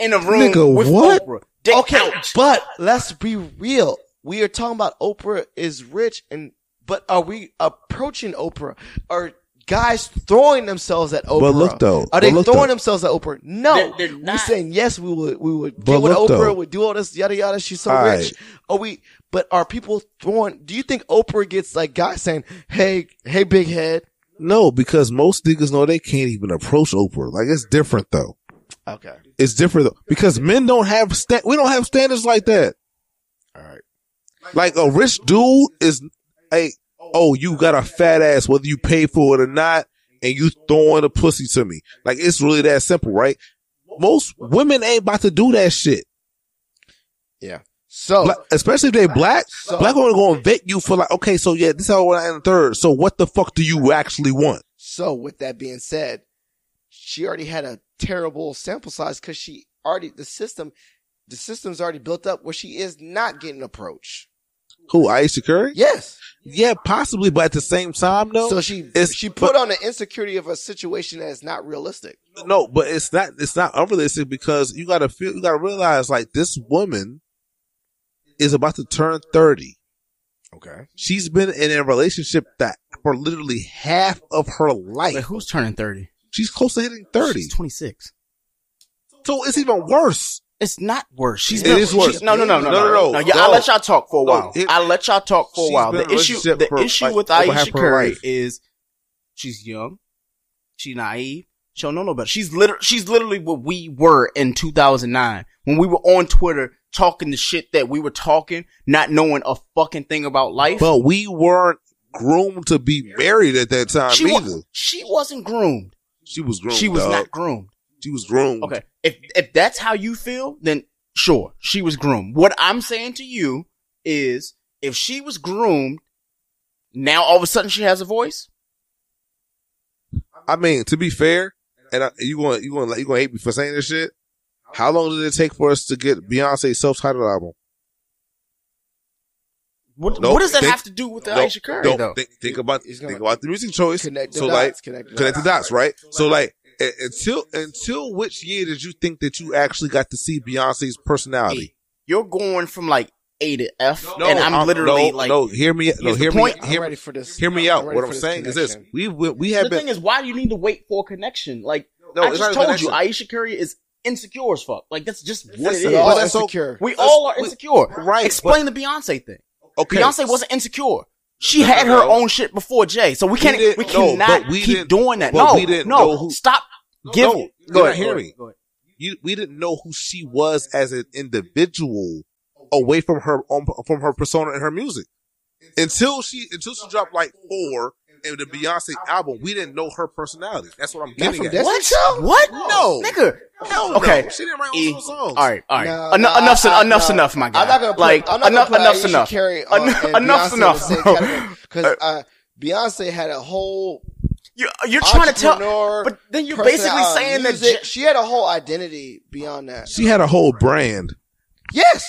in a room Nigga, with what? Oprah. Dick okay, out. but let's be real. We are talking about Oprah is rich, and but are we approaching Oprah? Are guys throwing themselves at Oprah? But look, though. are they throwing though. themselves at Oprah? No, They're- they're we're saying yes. We would. We would But get with Oprah. though. We do all this yada yada. She's so All rich. right. Are we? But are people throwing? Do you think Oprah gets like guys saying, "Hey, hey, big head"? No, because most niggas know they can't even approach Oprah. Like it's different though. Okay. It's different though. because men don't have sta- we don't have standards like that. All right. Like a rich dude is a oh you got a fat ass whether you pay for it or not, and you throwing a pussy to me. Like it's really that simple, right? Most women ain't about to do that shit. Yeah. So Black- especially if they black, So- black women gonna vet you for like, okay, so yeah, this is how in the third. So what the fuck do you actually want? So with that being said, she already had a terrible sample size because she already the system, the system's already built up where she is not getting approached. Who, Ayesha Curry? Yes. Yeah, possibly, but at the same time, though. So she it's, she put on the insecurity of a situation that is not realistic. no, but it's not. It's not unrealistic because you gotta feel. You gotta realize, like this woman is about to turn thirty. Okay. She's been in a relationship that for literally half of her life. Wait, who's turning 30? She's close to hitting thirty. She's 26. So it's even worse. It's not worse. She's It been- is worse. she- no, no, no, no, No, no, no. yeah, I'll let y'all talk for a No, while. it- I'll let y'all talk for a while. The issue, the for, issue like, with over half Ayesha Curry life. is she's young, she's naive, she don't know no better. She's literally, she's literally what we were in 2009 when we were on Twitter talking the shit that we were talking, not knowing a fucking thing about life. But we weren't groomed to be married at that time she, either. wa- she wasn't groomed. she was groomed. she was dog. not groomed. She was groomed. Okay. If if that's how you feel, then sure, she was groomed. What I'm saying to you is if she was groomed, now all of a sudden she has a voice? I mean, to be fair, and I, you going you going you going to hate me for saying this shit. How long did it take for us to get Beyonce's self-titled album? What, Nope. what does that Think- have to do with the Nope. Ayesha Curry Nope. though? Think, think about He's gonna think about the music choice. connect the so dots, like connect the connect the dots. dots, right? So like a- until until which year did you think that you actually got to see Beyonce's personality? You're going from like A to F, and I'm, literally no, like. no. Hear me, no. Hear me, hear, ready for this. hear me I'm out. What I'm this saying is this: connection. we we, we have the been thing is, why do you need to wait for a connection? Like No, I just told you, connection. Ayesha Curry is insecure as fuck. Like that's just what That's it is. all But that's so- insecure. We That's- all are we- insecure. right, Explain the Beyonce thing. okay. Beyonce wasn't insecure. She had her own shit before Jay, so we can't. We, didn't- no, cannot we keep doing that. but No, we didn't no, know who- stop. Give. no, go you're ahead. not go ahead, go ahead. you, we didn't know who she was as an individual away from her um, from her persona and her music until she until she dropped like four in the Beyonce album. We didn't know her personality. That's what I'm getting from at. Destiny's What? Child? What? No. nigga. Hell no. Okay. She didn't write E- all those songs. All right, all right. No, Eno- no, enough's I- I- enough's no. enough, my guy. I'm not gonna put, like I'm not enough, gonna put enough's Ayesha enough. Curry on, Enough- and enough's Beyonce enough, in the bro. same category because uh, Beyonce had a whole You're, you're trying to tell, entrepreneur, but then you're basically uh, saying that music. J- she had a whole identity beyond that. She had a whole brand. Yes,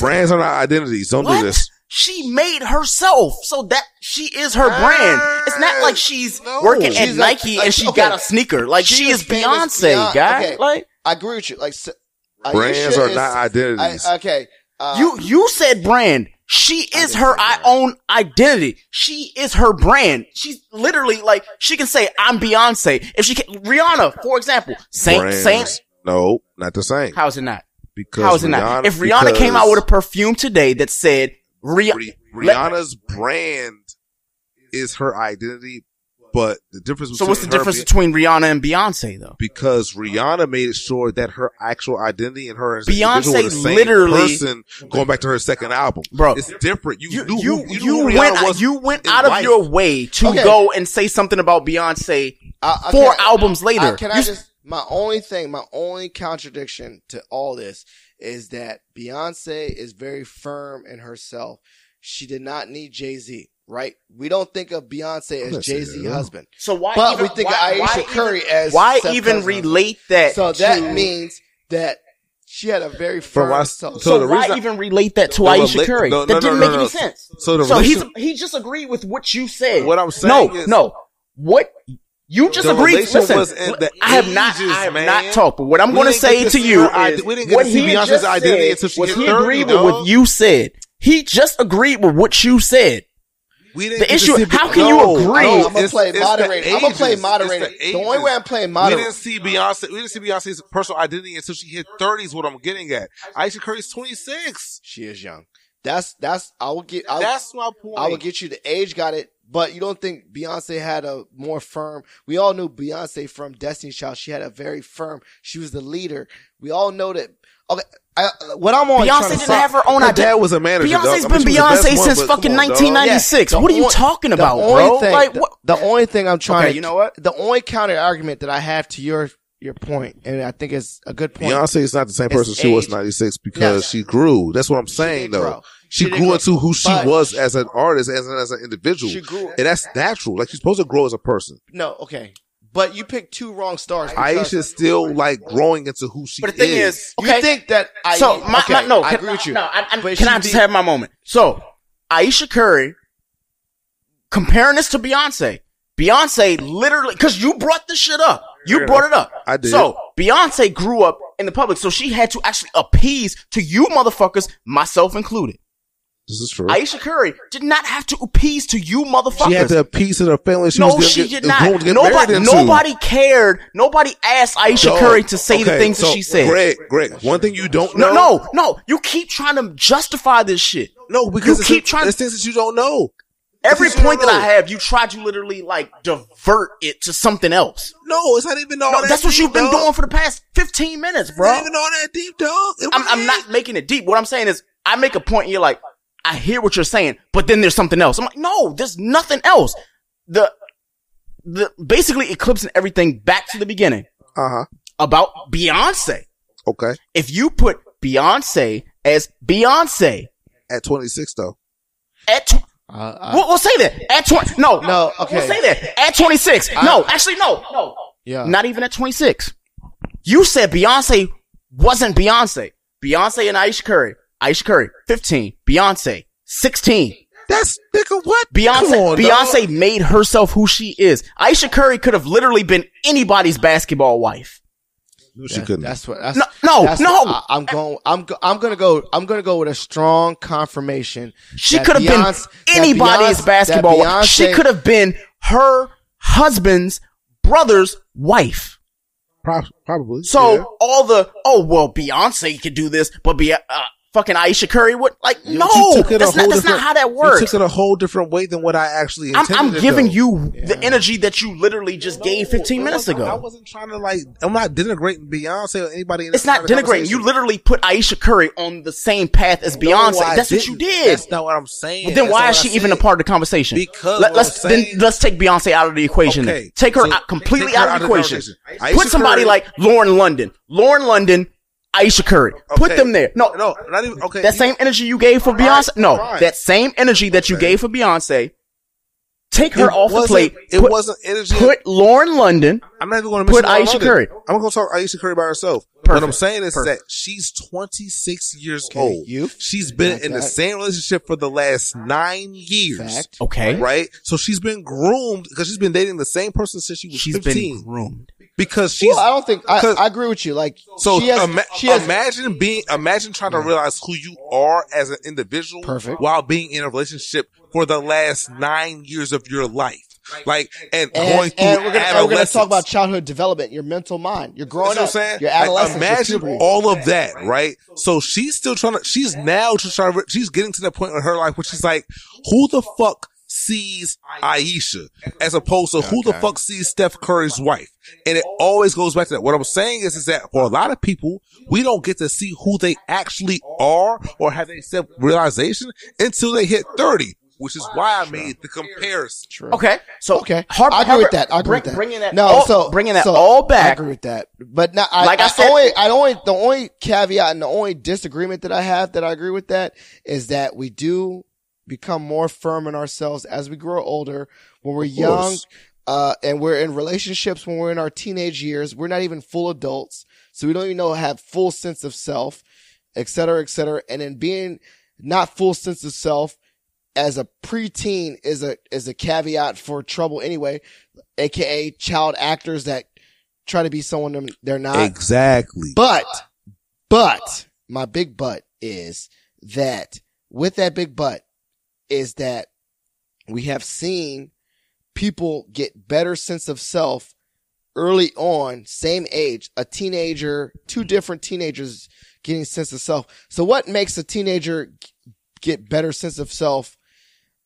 Brands are not identities. Don't What? do this. She made herself, so that she is her brand. It's not like she's No. working at She's like- Nike like, and she okay. got a sneaker. Like she, is Beyonce, beyond- guy. okay. Like I agree with you. Like s- Brands are is- not identities. I, okay, uh, you, you said brand. She is her I own identity. She is her brand. She's literally like she can say I'm Beyonce. If she can, Rihanna, for example, same Brands. same. No, not the same. How is it not? Because How is it not? If Rihanna came out with a perfume today that said Rihanna, Ri- Rihanna's brand is her identity, but the difference. so what's the difference be- between Rihanna and Beyonce though? because Rihanna made sure that her actual identity and her as Beyonce the same literally- person going back to her second album, Bro. It's different. You, You knew you who, you, you, knew went was. you went out of life. your way to Okay. go and say something about Beyonce I- I- four I- albums later. I- can I just my only thing, my only contradiction to all this is that Beyonce is very firm in herself. She did not need Jay Z. right? We don't think of Beyonce as Jay Z husband. So why But even, we think why, of why Ayesha even- Curry as why Steph even Curry's relate that? So that means that she had a very From firm. my- so, so So, the why reason- even relate that to the Ayesha rela- Curry? no, that didn't no, make no, any no. sense. So the so he's, he just agreed with what you said. What I'm saying No, is- no. What you just The agreed. relation Listen, was in the I have not. I have man. not talked. But what I'm going to say to to you her ide- is we didn't get what to see he Beyonce's just identity said until she was hit he agreed with what you said. He just agreed with what you said. We didn't The issue- see- how can no, you agree? no, I'm gonna it's- play it's moderator. I'm gonna play moderator. the The only way I'm playing moderator. We didn't see Beyonce. We didn't see Beyonce's personal identity until she hit 30. Is what I'm getting at. Ayesha Curry's 26. She is young. That's that's. I will get. I, That's my point. I will get you the age. Got it. But you don't think Beyonce had a more firm? We all knew Beyonce from Destiny's Child. She had a very firm. She was the leader. We all know that. Okay, I, what I'm on. Beyonce trying to didn't solve- have her own Her identity. dad was a manager. dog. Beyonce's I mean, been she was the best Beyonce since but fucking on, 1996. Yeah, what are you only- talking the about, only bro? Thing, like the, what? the only thing I'm trying Okay, to, you know what? The only counter argument that I have to your your point, and I think it's a good point. Beyonce is not the same person she was age. in 96 because No. she grew. That's what I'm saying did though. grow. She, She grew grow. into who she was as an artist, as an, as an individual. She grew- And that's natural. Like she's supposed to grow as a person. No, okay, but you picked two wrong stars. Ayesha's still like growing into who she is. But the thing is. is, okay. You think that I? so my, okay, my no, I can, agree with you. No, I, I, can I just be- have my moment? So Ayesha Curry, comparing this to Beyonce, Beyonce literally because you brought this shit up. You Yeah, brought it up. I did. So Beyonce grew up in the public, so she had to actually appease to you motherfuckers, myself included. This is true. Ayesha Curry did not have to appease to you motherfuckers. She had to appease to the family she no, was she get, did not. going to get Nobody, nobody cared. Nobody asked Ayesha Dog. Curry to say the Okay, things that she said. Greg, Greg, one thing you don't know. no, no. You keep trying to justify this shit. No, because You keep trying- There's things that you don't know. Every point that I have, you try to literally like divert it to something else. No, it's not even all No, that that's what you've been dog. doing for the past 15 minutes, bro. It's not even all that deep, dog. I'm, I'm not making it deep. What I'm saying is, I make a point and you're like, I hear what you're saying, but then there's something else. I'm like, no, there's nothing else. The, the, basically eclipsing everything back to the beginning Uh-huh. about Beyonce. Okay. If you put Beyonce as Beyonce At 26 though. at, tw- we'll, we'll say that at 20, no, No, okay. we'll say that at 26. no, actually, no, no, Yeah. not even at 26. You said Beyonce wasn't Beyonce. Beyonce and Ayesha Curry. Ayesha Curry, 15. Beyonce, 16. That's nigga what? Beyonce, on, Beyonce dog. made herself who she is. Ayesha Curry could have literally been anybody's basketball wife. No, she That- couldn't. That's what. That's, No, no, that's no. what I, am going. I'm. go- I'm gonna go. I'm gonna go with a strong confirmation. She could have been anybody's Beyonce- basketball that wife. She could have been her husband's brother's wife. Probably. So yeah. all the oh well, Beyonce could do this, but be uh, fucking Ayesha Curry would like You- no. you took it a That's not that's not how that You works. took it a whole different way than what I actually I'm, intended. I'm giving though. you the energy that you literally just gave 15 It minutes wasn't- I wasn't trying to like. I'm not denigrating Beyonce or anybody. In It's not denigrating. You literally put Ayesha Curry on the same path as No, Beyonce. That's what you didn't. That's not what I'm saying. Well, then That's why is she even a part of the conversation? Because Let, us I'm then let's take Beyonce out of the equation. Okay. Take her so out, completely her out of the equation. Put somebody Curry- like Lauren London, Lauren London, Ayesha Curry. Put them there. No, no, not even okay. that same energy you gave for Beyonce. No, fine. that same energy that you Okay. gave for Beyonce. Take her It off the plate. It put, wasn't energy. put Lauren London. I'm not even going to put mention Ayesha London. Curry. I'm going to talk Ayesha Curry by herself. What I'm saying is Perfect. that she's 26 years Okay, old. you- She's been in the same relationship for the last nine years. Fact. Okay. Right? So she's been groomed because she's been dating the same person since she was She's 15. been groomed. Because she's Well, I don't think I, 'cause- I agree with you. Like, so she has, ima- she has imagine being imagine trying to realize who you are as an individual Perfect. while being in a relationship for the last nine years of your life. Like and, and, going through and we're gonna, and we're gonna talk about childhood development, your mental mind, you're growing You know up, what I'm saying? your adolescence, your imagine puberty. all of that, right? So she's still trying to, she's now just trying to, she's getting to the point in her life where she's like, who the fuck sees Ayesha as opposed to who the fuck sees Steph Curry's wife? And it always goes back to that. What I'm saying is, is that for a lot of people, we don't get to see who they actually are or have they self realization until they hit 30. Which is why I made the comparison. Okay. So Okay, Har- I agree Harper- with that. I agree bring- with that. Bringing that no, all, so bringing that so all I agree with that. But now, I, Like I I, said- only, I only, the only caveat and the only disagreement that I have that I agree with that is that we do become more firm in ourselves as we grow older. When we're young, uh, and we're in relationships when we're in our teenage years, we're not even full adults. So we don't even know have full sense of self, et cetera, et cetera. And in being not full sense of self as a preteen is a, is a caveat for trouble anyway, aka child actors that try to be someone they're not. Exactly. But, but my big but is that with that big but is that we have seen people get better sense of self early on, same age, a teenager, two different teenagers getting sense of self. So what makes a teenager get better sense of self,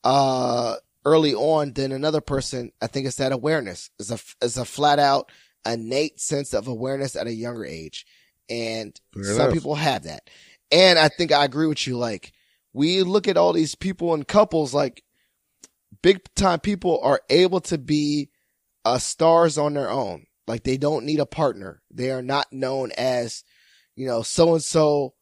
uh, early on than another person? I think it's that awareness is a, is a flat out innate sense of awareness at a younger age. And Fair some enough. people have that. And I think I agree with you. Like we look at all these people and couples, like big time people are able to be uh, stars on their own. Like they don't need a partner. They are not known as, you know, so and so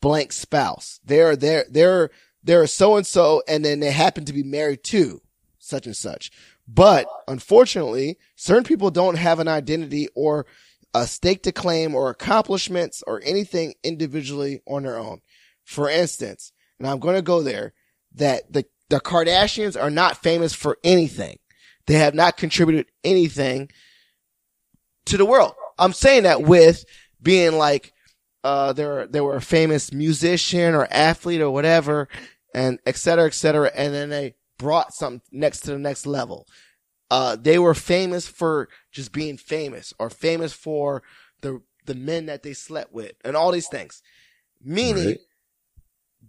blank spouse. They're, they're, they're, they're so and so and then they happen to be married to such and such. But unfortunately, certain people don't have an identity or a stake to claim or accomplishments or anything individually on their own. For instance, and I'm going to go there, that the, the Kardashians are not famous for anything. They have not contributed anything to the world. I'm saying that with being like, uh, they were a famous musician or athlete or whatever and et cetera, et cetera. And then they brought something next to the next level. Uh, they were famous for just being famous or famous for the, the men that they slept with and all these things. Meaning Right.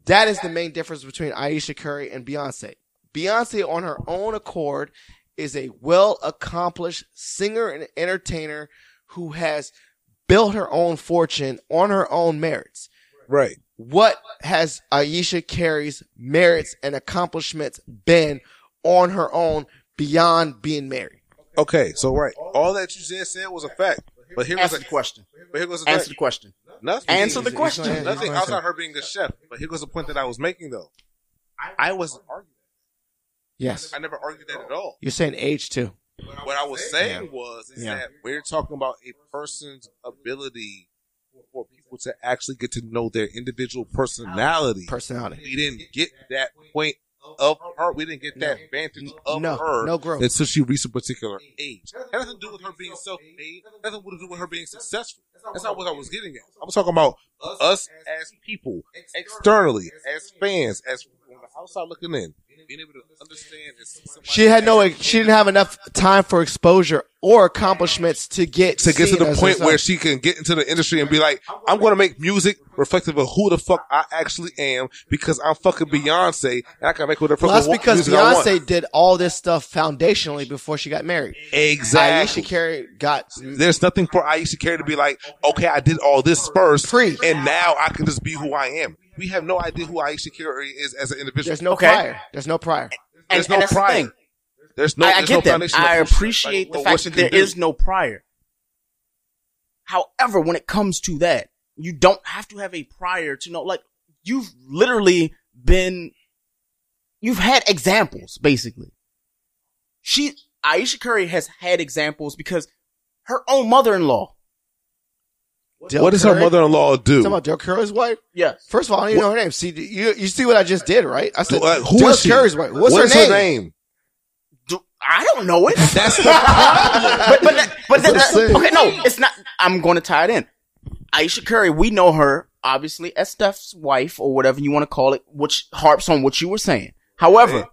That is the main difference between Ayesha Curry and Beyonce. Beyonce on her own accord is a well accomplished singer and entertainer who has built her own fortune on her own merits. Right. What has Ayesha Curry's merits and accomplishments been on her own beyond being married? Okay, so right, all that you just said was a fact. But here Answer was the a question. But here goes the Answer thing. the question. Nothing. Answer the question. Nothing outside her being a chef. But here goes the point that I was making though. I wasn't arguing. Yes. I never argued that at all. You're saying age too. What I was saying was is Yeah. that we're talking about a person's ability for people to actually get to know their individual personality. Personality. We didn't get that point of her. We didn't get that vantage of No. her No growth. until she reached a particular age. It had nothing to do with her being self-made. Nothing to do with her being successful. That's not what I was getting at. I was talking about us as people, externally, as fans, as from the outside looking in, being able to understand and see somebody She had no, she didn't have enough time for exposure or accomplishments to get to get to the point herself. where she can get into the industry and be like, I'm going to make music reflective of who the fuck I actually am because I'm fucking Beyonce and I can make whatever Well, that's because music I want. Beyonce did all this stuff foundationally before she got married. Exactly. Ayesha Curry got There's nothing for Ayesha Curry to be like, okay, I did all this first, and now I can just be who I am. We have no idea who Ayesha Curry is as an individual. There's no prior. There's no prior. There's And- no and that's the prior. thing. There's no. I, I there's get no that. I appreciate like, the what fact that can there do. is no prior. However, when it comes to that, you don't have to have a prior to know. Like you've literally been, you've had examples basically. She Ayesha Curry has had examples because her own mother-in-law. Dell what does her Curry? mother-in-law do? Talking about Dell Curry's wife? Yes. First of all, I don't even know her name. See, you you see what I just did, right? I said Uh, who Dell is she? Curry's wife. What's What her is name? her name? I don't know it. [LAUGHS] That's the but but that, but that, That's what I'm that- okay, no, it's not. I'm going to tie it in. Ayesha Curry, we know her obviously as Steph's wife or whatever you want to call it, which harps on what you were saying. However,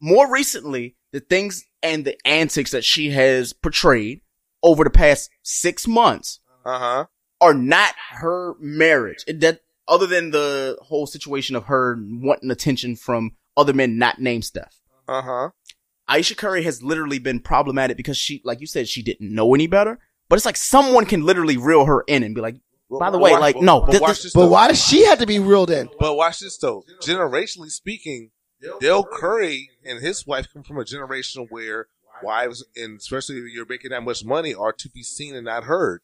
more recently, the things and the antics that she has portrayed over the past six months Uh huh. Are not her marriage. It, that other than the whole situation of her wanting attention from other men not named Steph. Uh huh. Ayesha Curry has literally been problematic because she, like you said, she didn't know any better. But it's like someone can literally reel her in and be like, by the way, Watch- like, no, but this, watch this- this But why does she have to be reeled in? But watch this though. Generationally speaking, Dell Curry and his wife come [LAUGHS] from a generation where wives, and especially if you're making that much money, are to be seen and not heard.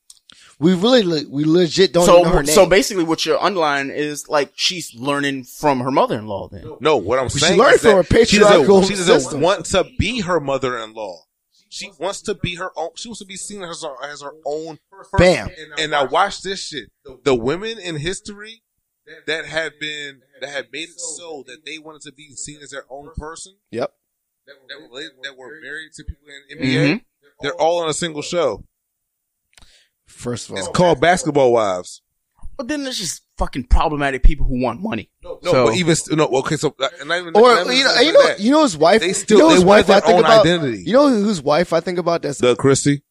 We really, we legit don't so know her name. so basically, what you're underlining is like she's learning from her mother-in-law. Then No, what I'm saying She saying learned is from that her she doesn't, she doesn't want to be her mother-in-law. She wants to be her own. She wants to be seen as her, as her own. person. Bam. And now watch this shit. The women in history that had been that had made it so that they wanted to be seen as their own person. Yep. That, that, were, that were married to people in NBA. Mhm. They're all on a single show. First of all, It's called Basketball Wives. but then there's just fucking problematic people who want money. No, so but even st- no. Okay, so uh, and not even, or not even you know, just you know, that. you know his wife. They still- you know his want wife. I their think own about. identity. You know whose wife I think about? That's Doug Christie.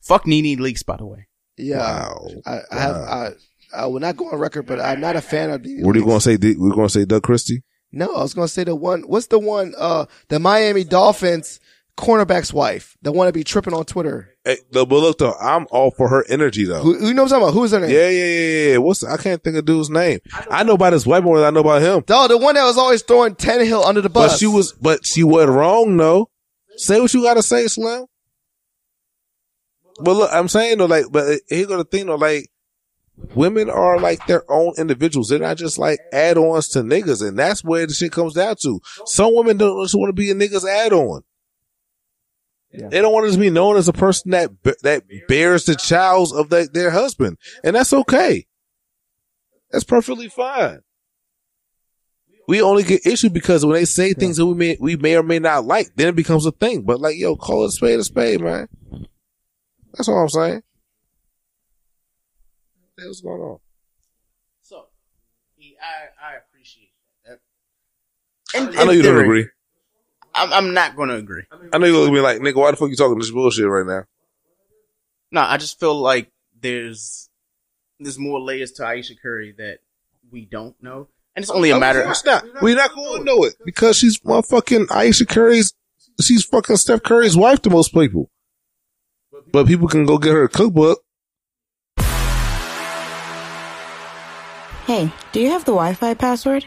fuck NeNe Leakes, by the way. yeah. Wow. I, I have. I, I will not go on record, but I'm not a fan of. the What are you going to say? We're going to say Doug Christie. No, I was going to say the one. What's the one? Uh, the Miami Dolphins cornerback's wife, the one to be tripping on Twitter. Hey, but look though, I'm all for her energy though. Who, who knows what I'm talking about? Who is her name? Yeah, yeah, yeah, yeah. What's I can't think of dude's name. I know about his wife more than I know about him. No, the one that was always throwing Tannehill under the bus. But she was, but she wasn't wrong though. Say what you got to say, Slim. But look, I'm saying though, like, but here go the thing though, like, women are like their own individuals. They're not just like add-ons to niggas, and that's where the shit comes down to. Some women don't just want to be a nigga's add-on. They don't want to be known as a person that that bears the child of their their husband, and that's okay. That's perfectly fine. We only get issued because when they say things that we may we may or may not like, then it becomes a thing. But like, yo, call it a spade a spade, man. That's all I'm saying. What's going on? So, I I appreciate that. In- I know in you don't agree. I'm, I'm not going to agree. I know you're gonna be like, nigga, why the fuck you talking this bullshit right now? No, I just feel like there's there's more layers to Ayesha Curry that we don't know, and it's only a matter. Of course not. We're not going to know it because she's motherfucking Ayesha Curry's. She's fucking Steph Curry's wife to most people. But people can go get her a cookbook. Hey, do you have the Wi Fi password?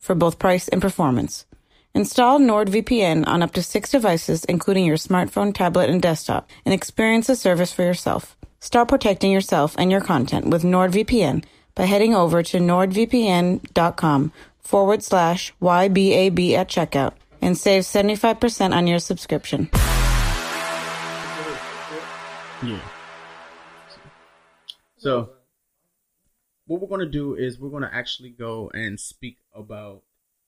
for both price and performance. Install NordVPN on up to six devices, including your smartphone, tablet, and desktop, and experience the service for yourself. Start protecting yourself and your content with NordVPN by heading over to nordvpn.com forward slash YBAB at checkout and save 75% on your subscription. Yeah. So, what we're gonna do is we're gonna actually go and speak about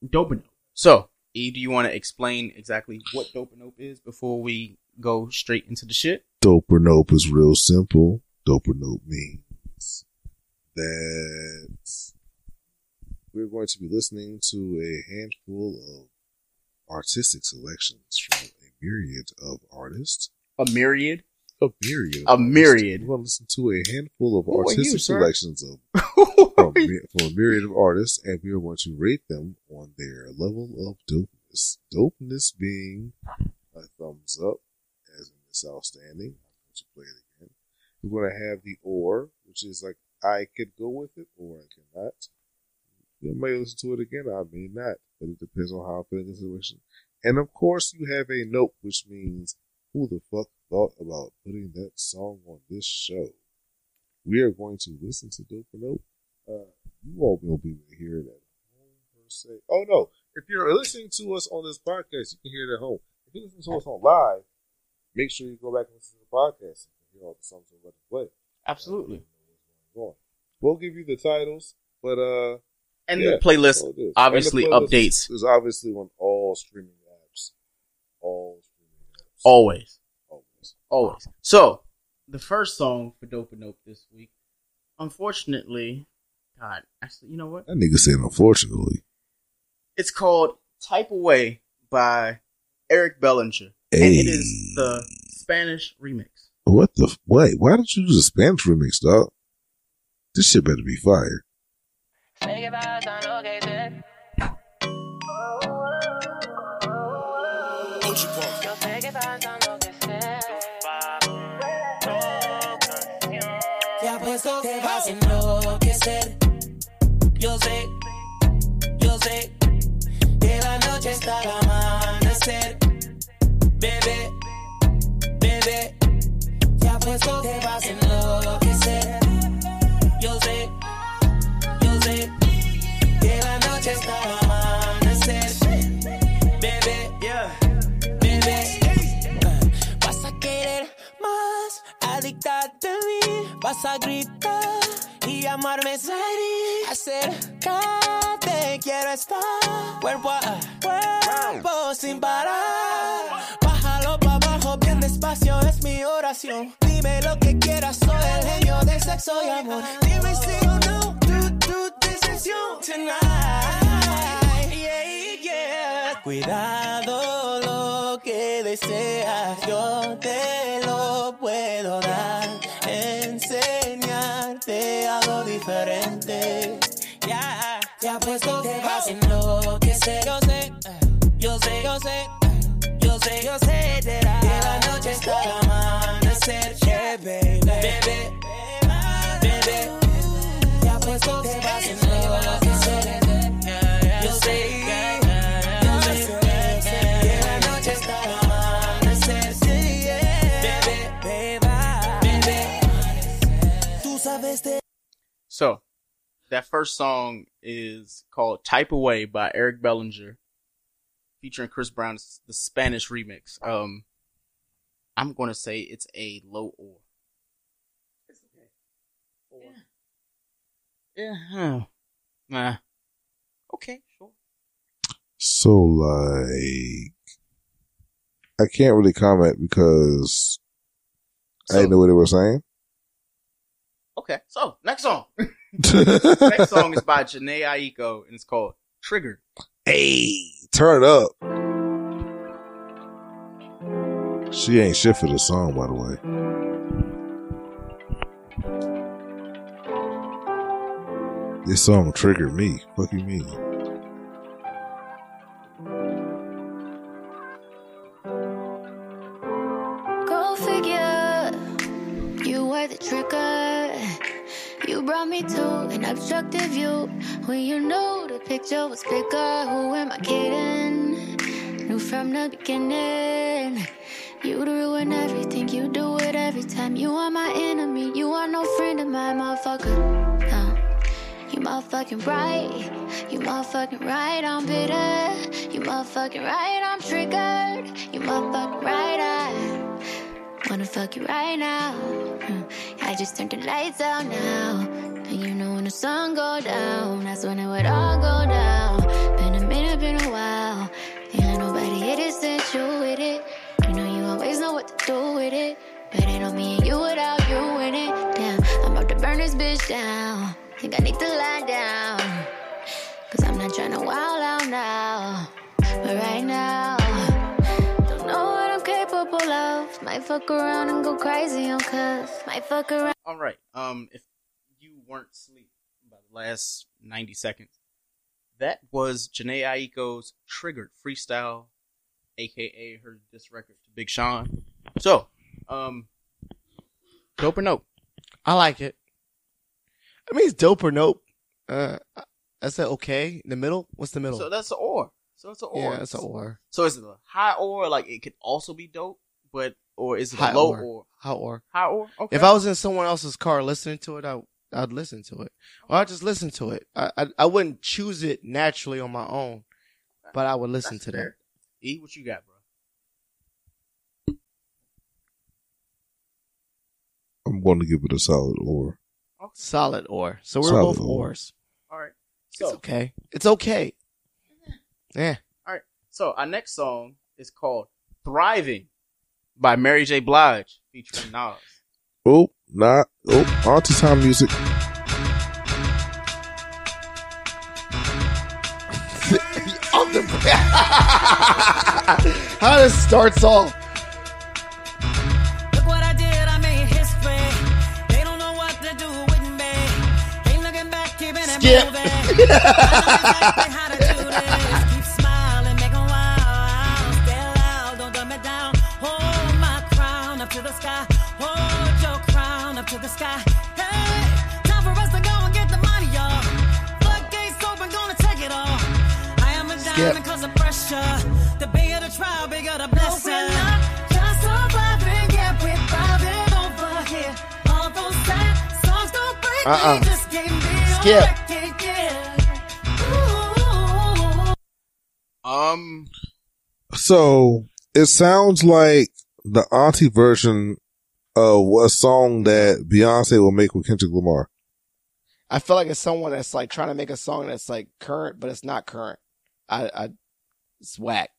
Dope or Nope. So, E, do you want to explain exactly what Dope or Nope is before we go straight into the shit? Dope or nope is real simple. Dope or nope means that we're going to be listening to a handful of artistic selections from a myriad of artists. A myriad. A myriad. A myriad. We're going to listen to a handful of Who artistic you, selections of [LAUGHS] from, from a myriad of artists, and we are going to rate them on their level of dopeness. Dopeness being a thumbs up, as in it's outstanding. I'm going to play it again. We're going to have the or, which is like I could go with it or I cannot. You may listen to it again, I may not, but it depends on how I feel in the situation. And of course, you have a note, which means who the fuck thought about putting that song on this show? We are going to listen to Dope or Nope. Uh, you all won't be able to hear it at home per se. Oh no! If you're listening to us on this podcast, you can hear it at home. If you listen to us on live, make sure you go back and listen to the podcast and hear all the songs we're about to play. Absolutely. Go. We'll give you the titles, but uh, And yeah, the playlist that's all it is. obviously the playlist updates. Is obviously on all streaming apps. All streaming apps. Always. Always. Always. So, the first song for Dope or Nope this week, unfortunately, God, actually, you know what? That nigga said, unfortunately. It's called Type Away by Eric Bellinger. And it is the Spanish remix. What the? f- Wait, why did you do the Spanish remix, dog? This shit better be fire. Bebé, bebé, ya puesto te vas a enloquecer. Yo sé, yo sé que la noche está al amanecer. Bebé, yeah, bebé, vas a querer más, adictarte a mí, vas a gritar y llamarme Sari. Acércate, quiero estar cuerpo a cuerpo sin parar. Es mi oración. Dime lo que quieras, soy el genio del sexo y amor. Dime si o no, tu, tu decisión tonight. Yeah, yeah. Cuidado lo que deseas, yo te lo puedo dar. Enseñarte algo diferente. Ya, ya puesto te vas a enloquecer. Yo sé, yo sé, yo sé, yo sé, yo sé que la noche está al amanecer. Yeah, baby, bebé, bebé, ya puesto te vas a enloquecer. Yo sé, yo sé, que la noche está al amanecer. Sí, yeah. Bebé, bebé, tú sabes de So, that first song is called Type Away by Eric Bellinger, featuring Chris Brown's the Spanish remix. Um, I'm gonna say it's a low or. Yeah. huh. Nah. Okay, sure. So like, I can't really comment because I didn't know what they were saying. Okay, so next song. [LAUGHS] next song is by Jhené Aiko and it's called Triggered. Hey, turn it up. She ain't shit for the song, by the way. This song triggered me. Fuck you mean? Obstructive view when you knew the picture was bigger. Who am I kidding? Knew from the beginning. You'd ruin everything, you do it every time. You are my enemy, you are no friend of mine, motherfucker. You motherfucking right, you motherfucking right, I'm bitter. You motherfucking right, I'm triggered. You motherfucking right, I wanna fuck you right now. Hmm. I just turned the lights out now. And you know when the sun go down, that's when it would all go down. Been a minute, been a while. Ain't nobody hit it since you with it. You know you always know what to do with it. But ain't on me and you without you in it. Damn, I'm about to burn this bitch down. Think I need to lie down. Cause I'm not trying to wild out now. But right now, don't know what I'm capable of. Might fuck around and go crazy on cuss. Might fuck around. All right. Um, if weren't asleep by the last 90 seconds, that was Jhené Aiko's Triggered freestyle, aka her diss record to Big Sean. So, um, dope or nope? I like it. I mean, it's dope or nope. Uh, I said okay. In the middle? What's the middle? So that's an or. So it's an or. Yeah, it's an or. So is it a high or? Like it could also be dope, but or is it High a low or. or? High or. High or. Okay. If I was in someone else's car listening to it, I, I'd listen to it. Or I'd just listen to it. I, I, I wouldn't choose it naturally on my own, but I would listen to that. Eat what you got, bro? I'm going to give it a solid or. Solid or. So we're Solid both or. ors. All right. It's okay. It's okay. Yeah. All right. So our next song is called "Thriving" by Mary J. Blige featuring Nas. Oh, not. Oh, to time music. [LAUGHS] [LAUGHS] How this starts off. Look the sky. Hey, time for us to go and get the money, y'all. Floodgates open, gonna take it all. I am a Skip. diamond cause of pressure. The bigger the trial, bigger the blessing. Just surviving, yeah, we're thriving over here. All those sad songs don't break Uh-uh. me, just gave me a Skip. record, yeah. Um, So it sounds like the auntie version of a song that Beyonce will make with Kendrick Lamar. I feel like it's someone that's like trying to make a song that's like current, but it's not current. I, I it's whack.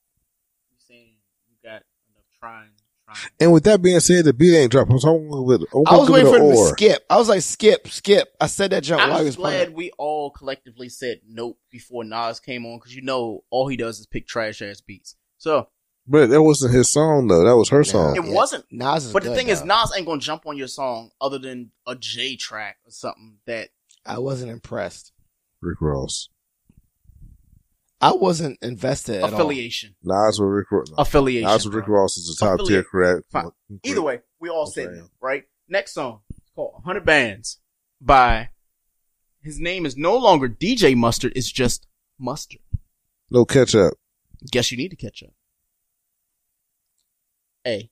saying you got enough trying, trying. And with that being said, the beat ain't dropping. So I'm gonna. I'm I was waiting for an him to skip. I was like, skip, skip. I said that jump I'm was glad playing. we all collectively said nope before Nas came on because you know all he does is pick trash ass beats. So But that wasn't his song though. That was her song. it wasn't. Nas is But the good, thing is. Nas ain't gonna jump on your song other than a J track or something that I wasn't impressed. Rick Ross. I wasn't invested at all. affiliation. Nas with Rick Ross. Affiliation, Nas with Rick Ross is a top tier correct. Either way, we all said Okay. no, right? Next song, it's called 100 Bands by, his name is no longer DJ Mustard, it's just Mustard. No catch up. Guess you need to catch up. Hey.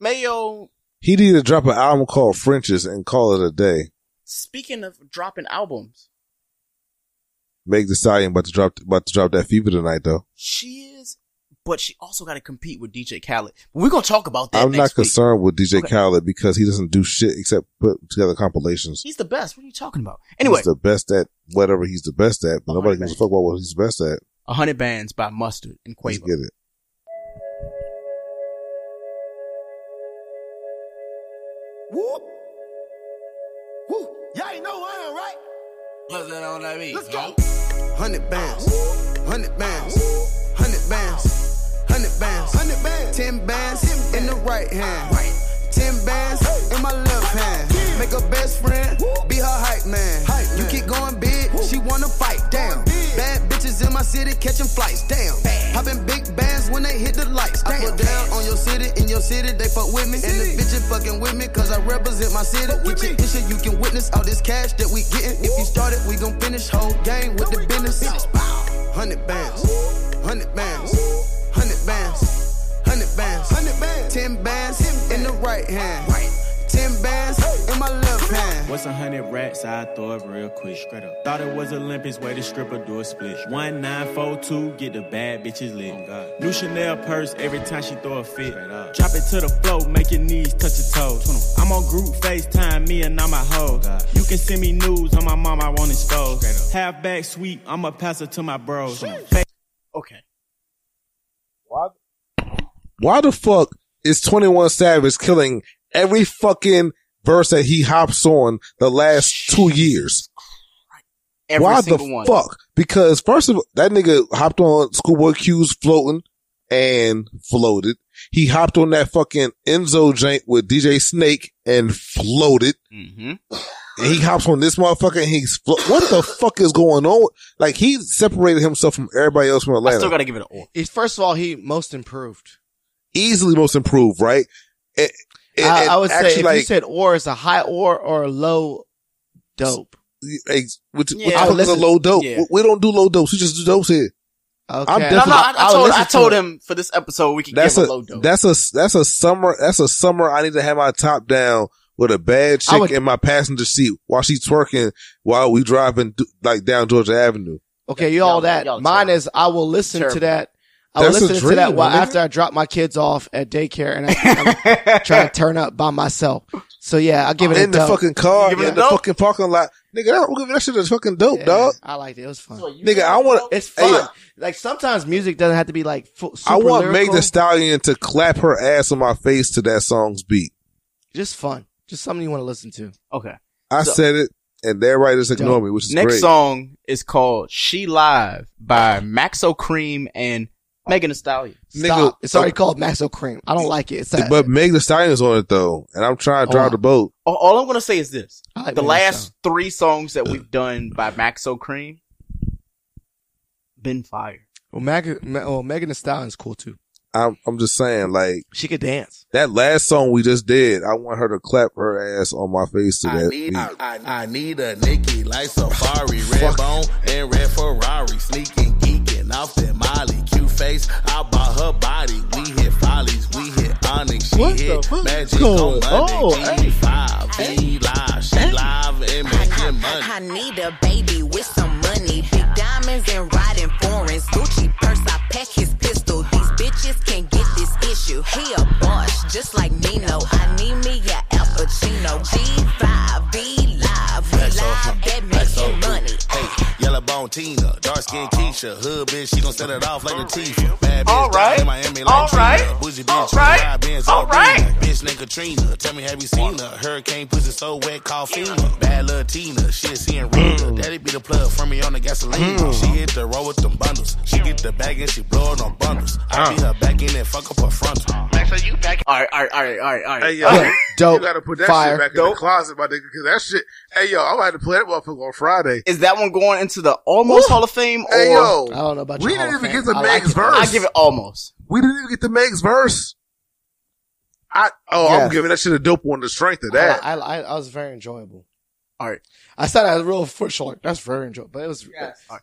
Mayo, He needed to drop an album called Frenches and call it a day. speaking of dropping albums, Meg the Stallion about to drop about to drop that fever tonight though. she is, but she also got to compete with DJ Khaled. We're going to talk about that I'm not next week. concerned with DJ Okay. Khaled because he doesn't do shit except put together compilations. He's the best. What are you talking about? Anyway, he's the best at whatever he's the best at, but nobody right, gives a fuck about what he's best at. A 100 Bands by Mustard and Let's Quavo. get it. What's that on that beat? Let's go. Hundred bands. Hundred bands. Hundred bands. Hundred bands. Hundred bands. Ten bands in the right hand. Ten bands in my left hand. Make a best friend. Be her hype man. You keep going big. She wanna fight. Damn. Bad bitches in my city catching flights. Damn. Popping big bands when they hit the lights. I put down on your city. In your city, they fuck with me. And the bitches fucking with me. Cause I represent my city. Get your issue. You can witness all this cash that we getting. If you started, we gon' finish whole game with the business. Hundred bands. Hundred bands. Hundred bands. Hundred bands. Hundred bands. Ten bands in the right hand. Ten bands in my left hand. What's a hundred rats? I throw it real quick, straight up. Thought it was Olympics, way the stripper do a split. One nine four two, get the bad bitches lit. New Chanel purse every time she throw a fit. Drop it to the floor, make your knees touch your toes. I'm on group FaceTime, me and all my hoes. You can send me news on my mom, I won't expose. Half back sweep, I'ma pass it to my bros. Okay. Why the fuck is 21 Savage killing every fucking verse that he hops on the last two years? Every Why single the one. fuck? Because first of all, that nigga hopped on Schoolboy Q's floating and floated. He hopped on that fucking Enzo jank with DJ Snake and floated. Mm-hmm. And he hops on this motherfucker and he's flo- what the fuck is going on? Like he separated himself from everybody else from Atlanta. I still got to give it an or. He's first of all, he most improved. Easily most improved, right? And- and- I, and I would say if like, you said or, it's a high or or a low dope. Ex- Which, Yeah. which I is a low dope? yeah. We don't do low dopes. We just do dopes here. Okay. I'm No, no, I, I I told, I to told it. him for this episode we could that's give a a low dose. that's a that's a summer that's a summer. I need to have my top down with a bad I chick would- in my passenger seat while she's twerking while we driving like down Georgia Avenue. Okay, you all that. Mine is I will listen to that. I will That's a listen to that while my after I dropped my kids off at daycare and I, [LAUGHS] I'm trying to turn up by myself. So yeah, I'll give it a in the dope. fucking car, Give it in the fucking parking lot, nigga. That, that shit is fucking dope, Yeah, dog. I liked it. It was fun. Nigga, I want It's fun. Like sometimes music doesn't have to be like fu- super I want Meg lyrical. the Stallion to clap her ass on my face to that song's beat. Just fun. Just something you want to listen to. okay. I So- said it, and everybody just ignore Dope. me, which is Next great. song is called "She Live" by Maxo Kream and Megan Thee Stallion. Stop. It's already called Maxo Kream. I don't like it. It's that. But Meg the Stallion's on it though, and I'm trying to Oh, drive the boat. All, all I'm gonna say is this: like the Megan Thee last three songs that we've uh. done by Maxo Kream been fire. Well, Meg, Me- well, Megan Thee Stallion's cool too. I'm I'm just saying, like She could dance. that last song we just did. I want her to clap her ass on my face to I that. need, beat. I, I, I need a Nikki like Safari, red bone and red Ferrari, sneaking, geeking off that Molly, cute face. I bought her body. We hit follies, we hit onyx, she What hit fuck magic going on Monday. on? G5, be live, she live and making money. I need a baby with some money, big diamonds and riding foreigns. Gucci purse, I pack his bitches can't get this issue. He a boss, just like Nino. I need me a Al Pacino. G5, be Bone Tina, dark skin uh-huh. Keisha, hood bitch, she gon' set it off like Latifah. Bad bitch, All right. in Miami like All Trina. right. Bougie bitch, right. ride Benz All on Bitch named Katrina, tell me have you seen her? Hurricane pussy so wet, call FEMA. Bad little Tina, shit seeing real. Mm. Daddy be the plug for me on the gasoline. Mm. She hit the road with them bundles. She get the bag and she blow it on bundles. I uh. be her back in and fuck up her frontal. Max, are you back? All right, all right, all right, all right, all right. Hey yo, Okay, dope, you gotta put that fire. shit back in the closet, my nigga, because that shit. Hey yo, I'm gonna have to play that motherfucker on Friday. Is that one going into the almost Hall of Fame or Hey yo, I don't know about you. we your didn't of even Fame. get to I like Meg's it. verse. I give it almost. We didn't even get to Meg's verse. I oh, Yes. I'm giving that shit a dope on the strength of I, that. I, I, I was very enjoyable. All right, I said I was real foot short. That's very enjoyable, but it was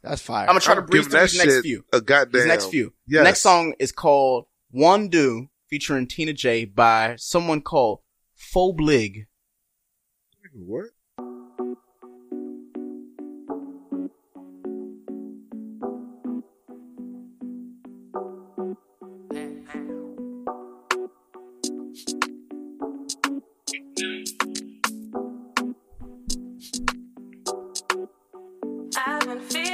that's fire. I'm gonna try to I'm breeze through that these next few. a goddamn. These next few. Yes. The next song is called "One Do" featuring Tina J by someone called Phoblig. What? I've been feeling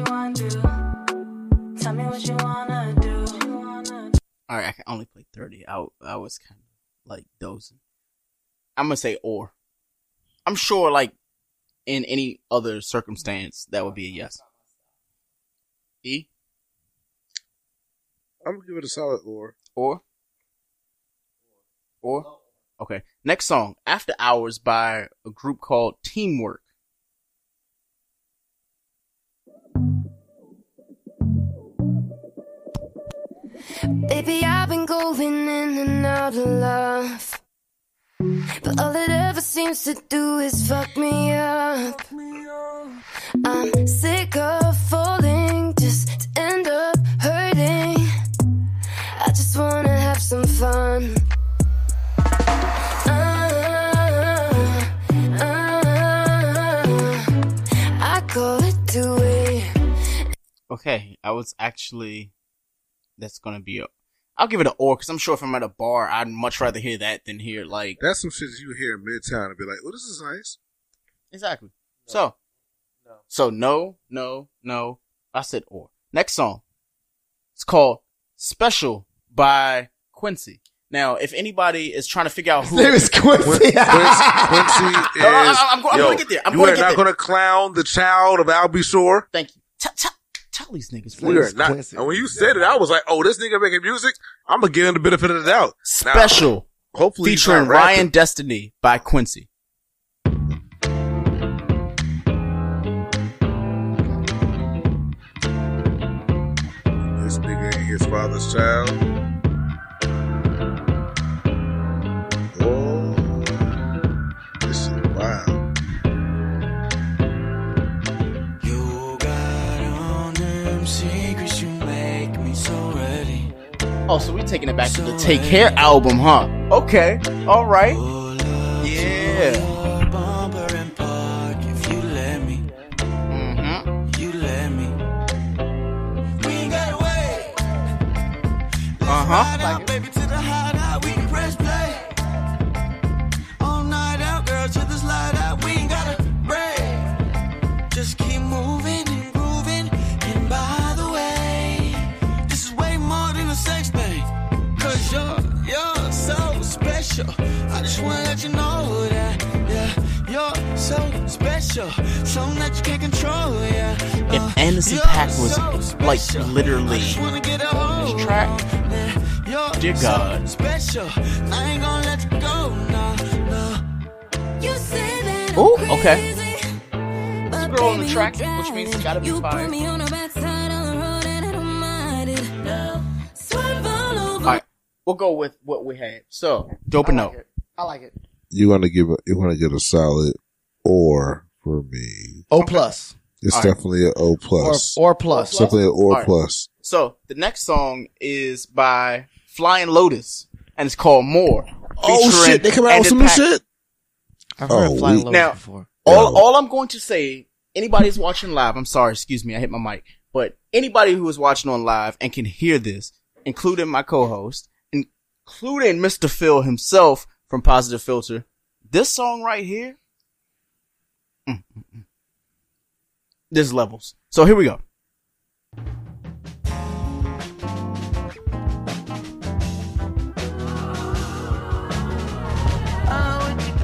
So what you wanna do? Tell me what you wanna do. All right, I can only play thirty. I I was kind of like dozing. I'm gonna say or. I'm sure, like in any other circumstance, that would be a yes. E I'm gonna give it a solid or. or or okay. Next song, "After Hours" by a group called Teamwork. Baby, I've been going in and out of love. But all it ever seems to do is fuck me up. I'm sick of falling just to end up hurting. I just wanna have some fun. Uh, uh, two. Okay, I was actually. That's gonna be a. I'll give it an or because I'm sure if I'm at a bar, I'd much rather hear that than hear like That's some shit you hear in Midtown and be like, "Oh, this is nice." exactly. So, so no, no, no. I said or. Next song. It's called "Special" by Quincy. Now, if anybody is trying to figure out who His name is [LAUGHS] Quincy. Quincy, Quincy [LAUGHS] is. No, no, I- I'm go- I'm gonna get there. I'm you gonna are get not there. gonna clown the child of Albie Shore. Thank you. Tell, tell, tell these niggas. We are not. And when you said it, I was like, "Oh, this nigga making music. I'm gonna give him the benefit of the doubt." Now, Special. hopefully, featuring. Ryan Destiny by Quincy. This nigga ain't his father's child. Oh, so we taking it back to the Take Care album, huh? Okay. All right. Yeah. Mm-hmm. You let me. If Anderson Paak was like literally this track, dear God. Special. I ain't gonna let you go, no, no. You Ooh, okay. This girl on the track, which means it's gotta be fire. Alright, we'll go with what we had. So, dope or no? I like it. You want to give a, you want to get a solid or for me. O plus. It's All right. definitely an O plus. Or- or plus. Definitely an or All right. plus. So, the next song is by Flying Lotus, and it's called More. Oh, shit, they come out with some new shit? I've heard Oh, Flying we- Lotus Now, before. all all I'm going to say, anybody's watching live. I'm sorry, excuse me, I hit my mic. But anybody who is watching on live and can hear this, including my co-host, including Mr. Phil himself from Positive Filter, this song right here, mm, mm, there's levels. So here we go. Oh, where'd you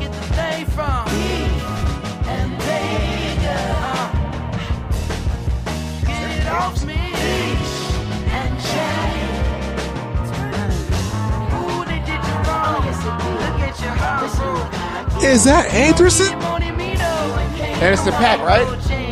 And it's the pack, it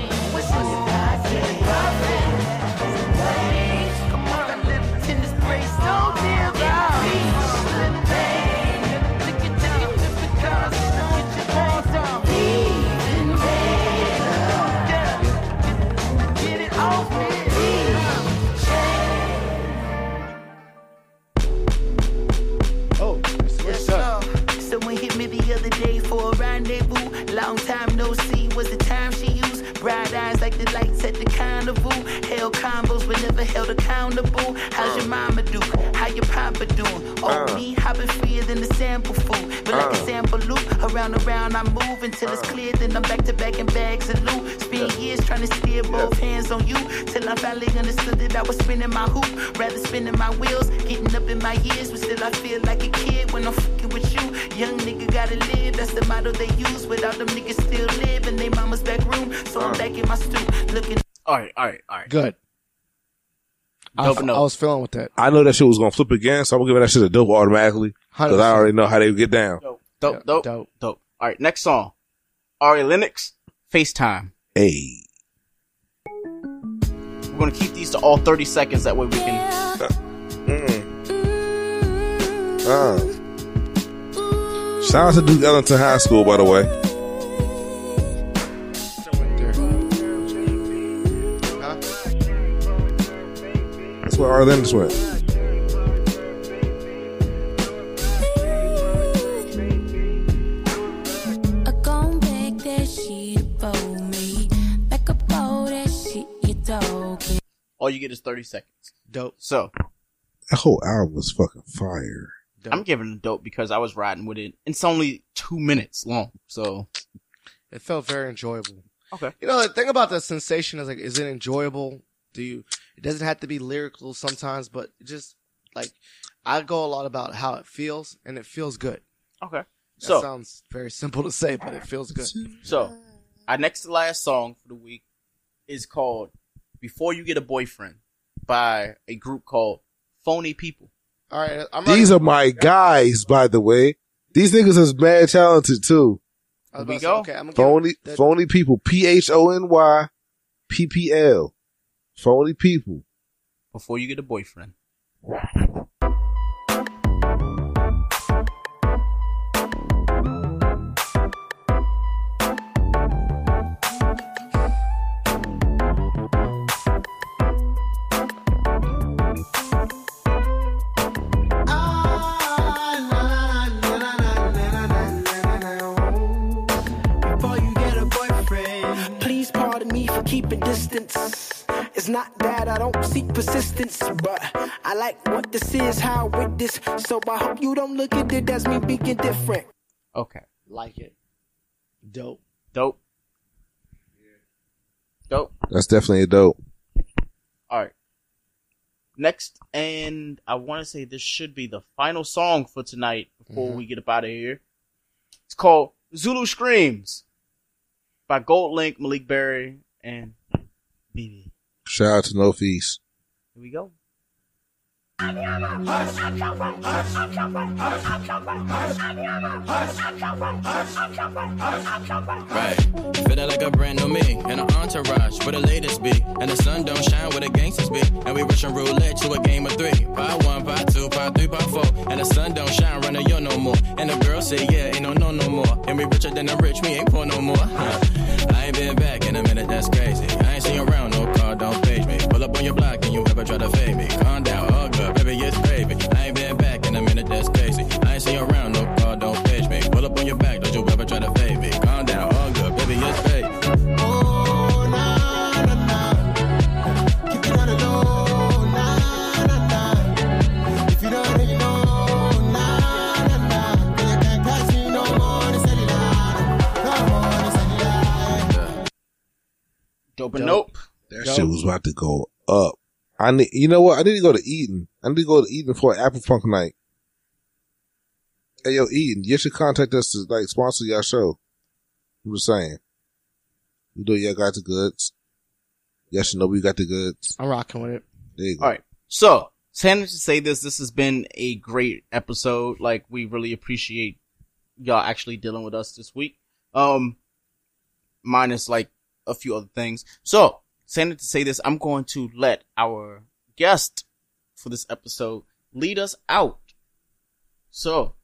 never held accountable. How's your mama do? How your papa doing? Oh, Uh. me hopping freer than the sample food. But like a Uh. sample loop, around and around I move until it's clear. Then I'm back to back in bags of loot. Spend years trying to steer both hands on you. Till I finally understood that I was spinning my hoop. Rather spinning my wheels, getting up in my years. But still I feel like a kid when I'm fucking with you. Young nigga gotta live, that's the motto they use. Without them niggas still live in they mama's back room. So I'm back in my stoop, looking. Alright, alright, alright. Good. I, Dope I note. was feeling with that. I know that shit was gonna flip again, so I'm gonna give that shit a dope automatically because I already know how they get down. Dope, dope, dope, dope. Alright, next song. Ari Lennox, FaceTime. Hey. We're gonna keep these to all 30 seconds, that way we can. Uh. Shout out to Duke Ellington High School, by the way. For me. Back up all that you. All you get is 30 seconds. Dope. So, That whole album was fucking fire. I'm giving it dope because I was riding with it. It's only two minutes long, so. It felt very enjoyable. Okay. You know, the thing about the sensation is like, is it enjoyable? Do you? It doesn't have to be lyrical sometimes, but just like I go a lot about how it feels, and it feels good. Okay. That So- sounds very simple to say, but it feels good. So, our next to last song for the week is called Before You Get a Boyfriend by a group called Phony People. All right, I'm These are my guys, by the way. These niggas is mad talented too. I was Here we about to say, go. okay, I'm gonna Phony, phony people. P H O N Y P P L. Phony people. Before You Get a Boyfriend. It's not that I don't seek persistence, but I like what this is, how I with this. So I hope you don't look at it as me being different. Okay. like it. Dope. Dope. Dope. That's definitely a dope. All right. Next, and I want to say this should be the final song for tonight before Mhm. we get up out of here. It's called Zulu Screams by Gold Link, Maleek Berry, and BB. Shout out to No Feast. Here we go. Right. Feeling like a brand new me and an entourage where the latest be. And the sun don't shine where the gangsters be. And we rushing roulette to a game of three. Part one, part two, part three, part four. And the sun don't shine running yo no more. And the girl say, yeah, ain't no no no more. And we richer than the rich, we ain't poor no more. Huh. I ain't been back in a minute, that's crazy. I ain't seen you around, no on your block and you ever try to fade me. Calm down, all good, baby, it's gravy. I ain't been back in a minute, that's crazy. I ain't seen you around, no car, don't page me. Pull up on your back, don't you ever try to fade me. Calm down, all good, baby, it's gravy. If you nah, nah, nah. Dope and nope. That shit was about to go up. I need, you know what? I need to go to Eden. I need to go to Eden for an Apple Funk night. Hey, yo, Eden, you should contact us to like sponsor your show. I'm just saying. We know y'all got the goods. Yes, Y'all should know we got the goods. I'm rocking with it. There you go. All right. So, saying to say this, this has been a great episode. Like, we really appreciate y'all actually dealing with us this week. Um, minus like a few other things. So, saying to say this, I'm going to let our guest for this episode lead us out. So,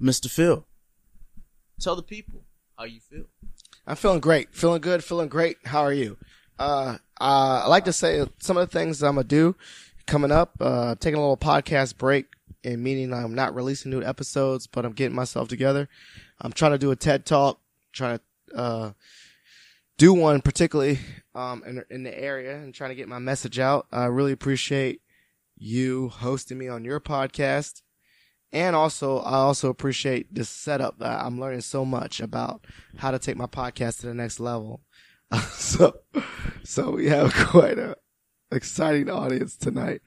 Mr. Phil, tell the people how you feel. I'm feeling great. Feeling good. Feeling great. How are you? Uh, uh, I like to say some of the things I'm gonna do coming up. Uh, taking a little podcast break, and meaning I'm not releasing new episodes, but I'm getting myself together. I'm trying to do a TED talk. Trying to uh, do one particularly um, in, in the area and trying to get my message out. I really appreciate you hosting me on your podcast. And also, I also appreciate this setup. I'm learning so much about how to take my podcast to the next level. [LAUGHS] so, so we have [LAUGHS] quite a exciting audience tonight,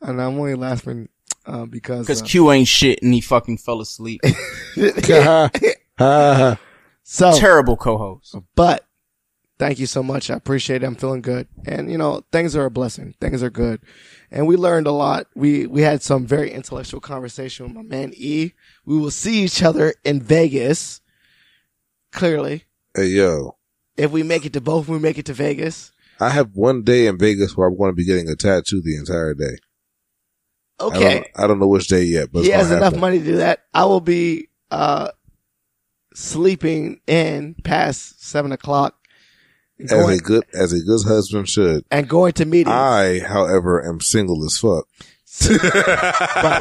and I'm only laughing uh, because Cause uh, Q ain't shit and he fucking fell asleep. [LAUGHS] so Terrible co-host. But thank you so much. I appreciate it. I'm feeling good. And you know, things are a blessing. Things are good. And we learned a lot. We, we had some very intellectual conversation with my man E. We will see each other in Vegas. Clearly. Hey, yo, If we make it to both, we make it to Vegas. I have one day in Vegas where I'm going to be getting a tattoo the entire day. I Okay. don't, I don't know which day yet, but he has enough happen. money to do that. I will be, uh, sleeping in past seven o'clock. As Going- a good, as a good husband should. and going to meetings. I, however, am single as fuck. [LAUGHS] but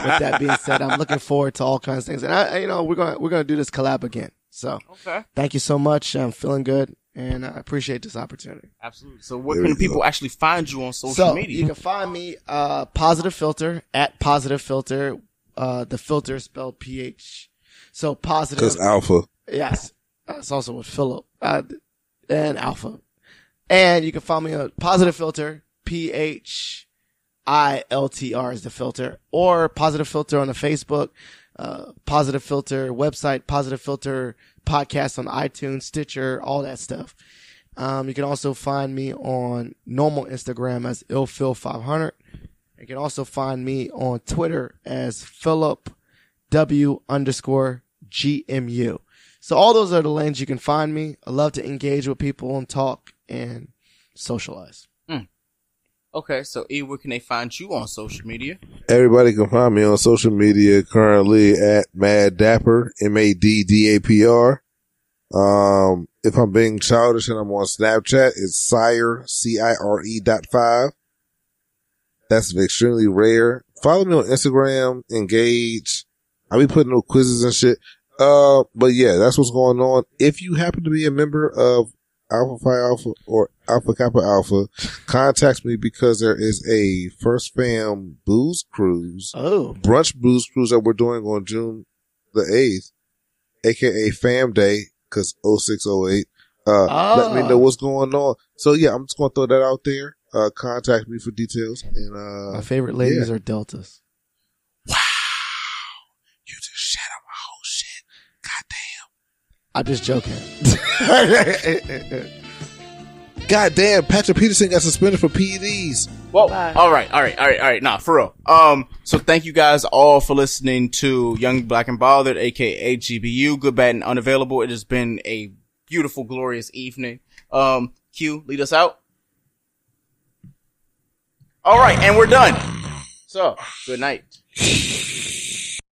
with that being said, I'm looking forward to all kinds of things, and I, you know, we're gonna we're gonna do this collab again. So, Okay. thank you so much. I'm feeling good, and I appreciate this opportunity. Absolutely. So where There can people go. actually find you on social so media? you can find me uh positive filter at positive filter. Uh, the filter is spelled P H. So positive. Cause alpha. Yes. That's also with Philip. Uh, and Alpha. And you can find me on Positive Filter, P H I L T R is the filter, or Positive Filter on the Facebook, uh, Positive Filter website, Positive Filter podcast on iTunes, Stitcher, all that stuff. Um, you can also find me on normal Instagram as illphil500. You can also find me on Twitter as Philip W underscore GMU. So all those are the lanes you can find me. I love to engage with people and talk and socialize. Okay, so E, where can they find you on social media? Everybody can find me on social media currently at Mad Dapper, M-A-D-D-A-P-R. Um, if I'm being childish and I'm on Snapchat, it's Sire, C-I-R-E dot five. That's extremely rare. Follow me on Instagram, engage. I'll be putting no quizzes and shit. Uh, but yeah, that's what's going on. If you happen to be a member of Alpha Phi Alpha or Alpha Kappa Alpha, contact me because there is a First Fam Booze Cruise, oh, brunch booze cruise that we're doing on June the 8th, aka Fam Day, cause 0608. Uh, let me Ah. know what's going on. So yeah, I'm just going to throw that out there. Uh, contact me for details and, uh, My favorite ladies yeah. are deltas. You just shat on my whole shit. I'm just joking. [LAUGHS] God damn, Patrick Peterson got suspended for PEDs. Well, all right, all right, all right, all right. Nah, for real. Um, so thank you guys all for listening to Young Black and Bothered, aka GBU, Good, Bad, and Unavailable. It has been a beautiful, glorious evening. Um, Q, lead us out. All right, and we're done. So, good night. [LAUGHS]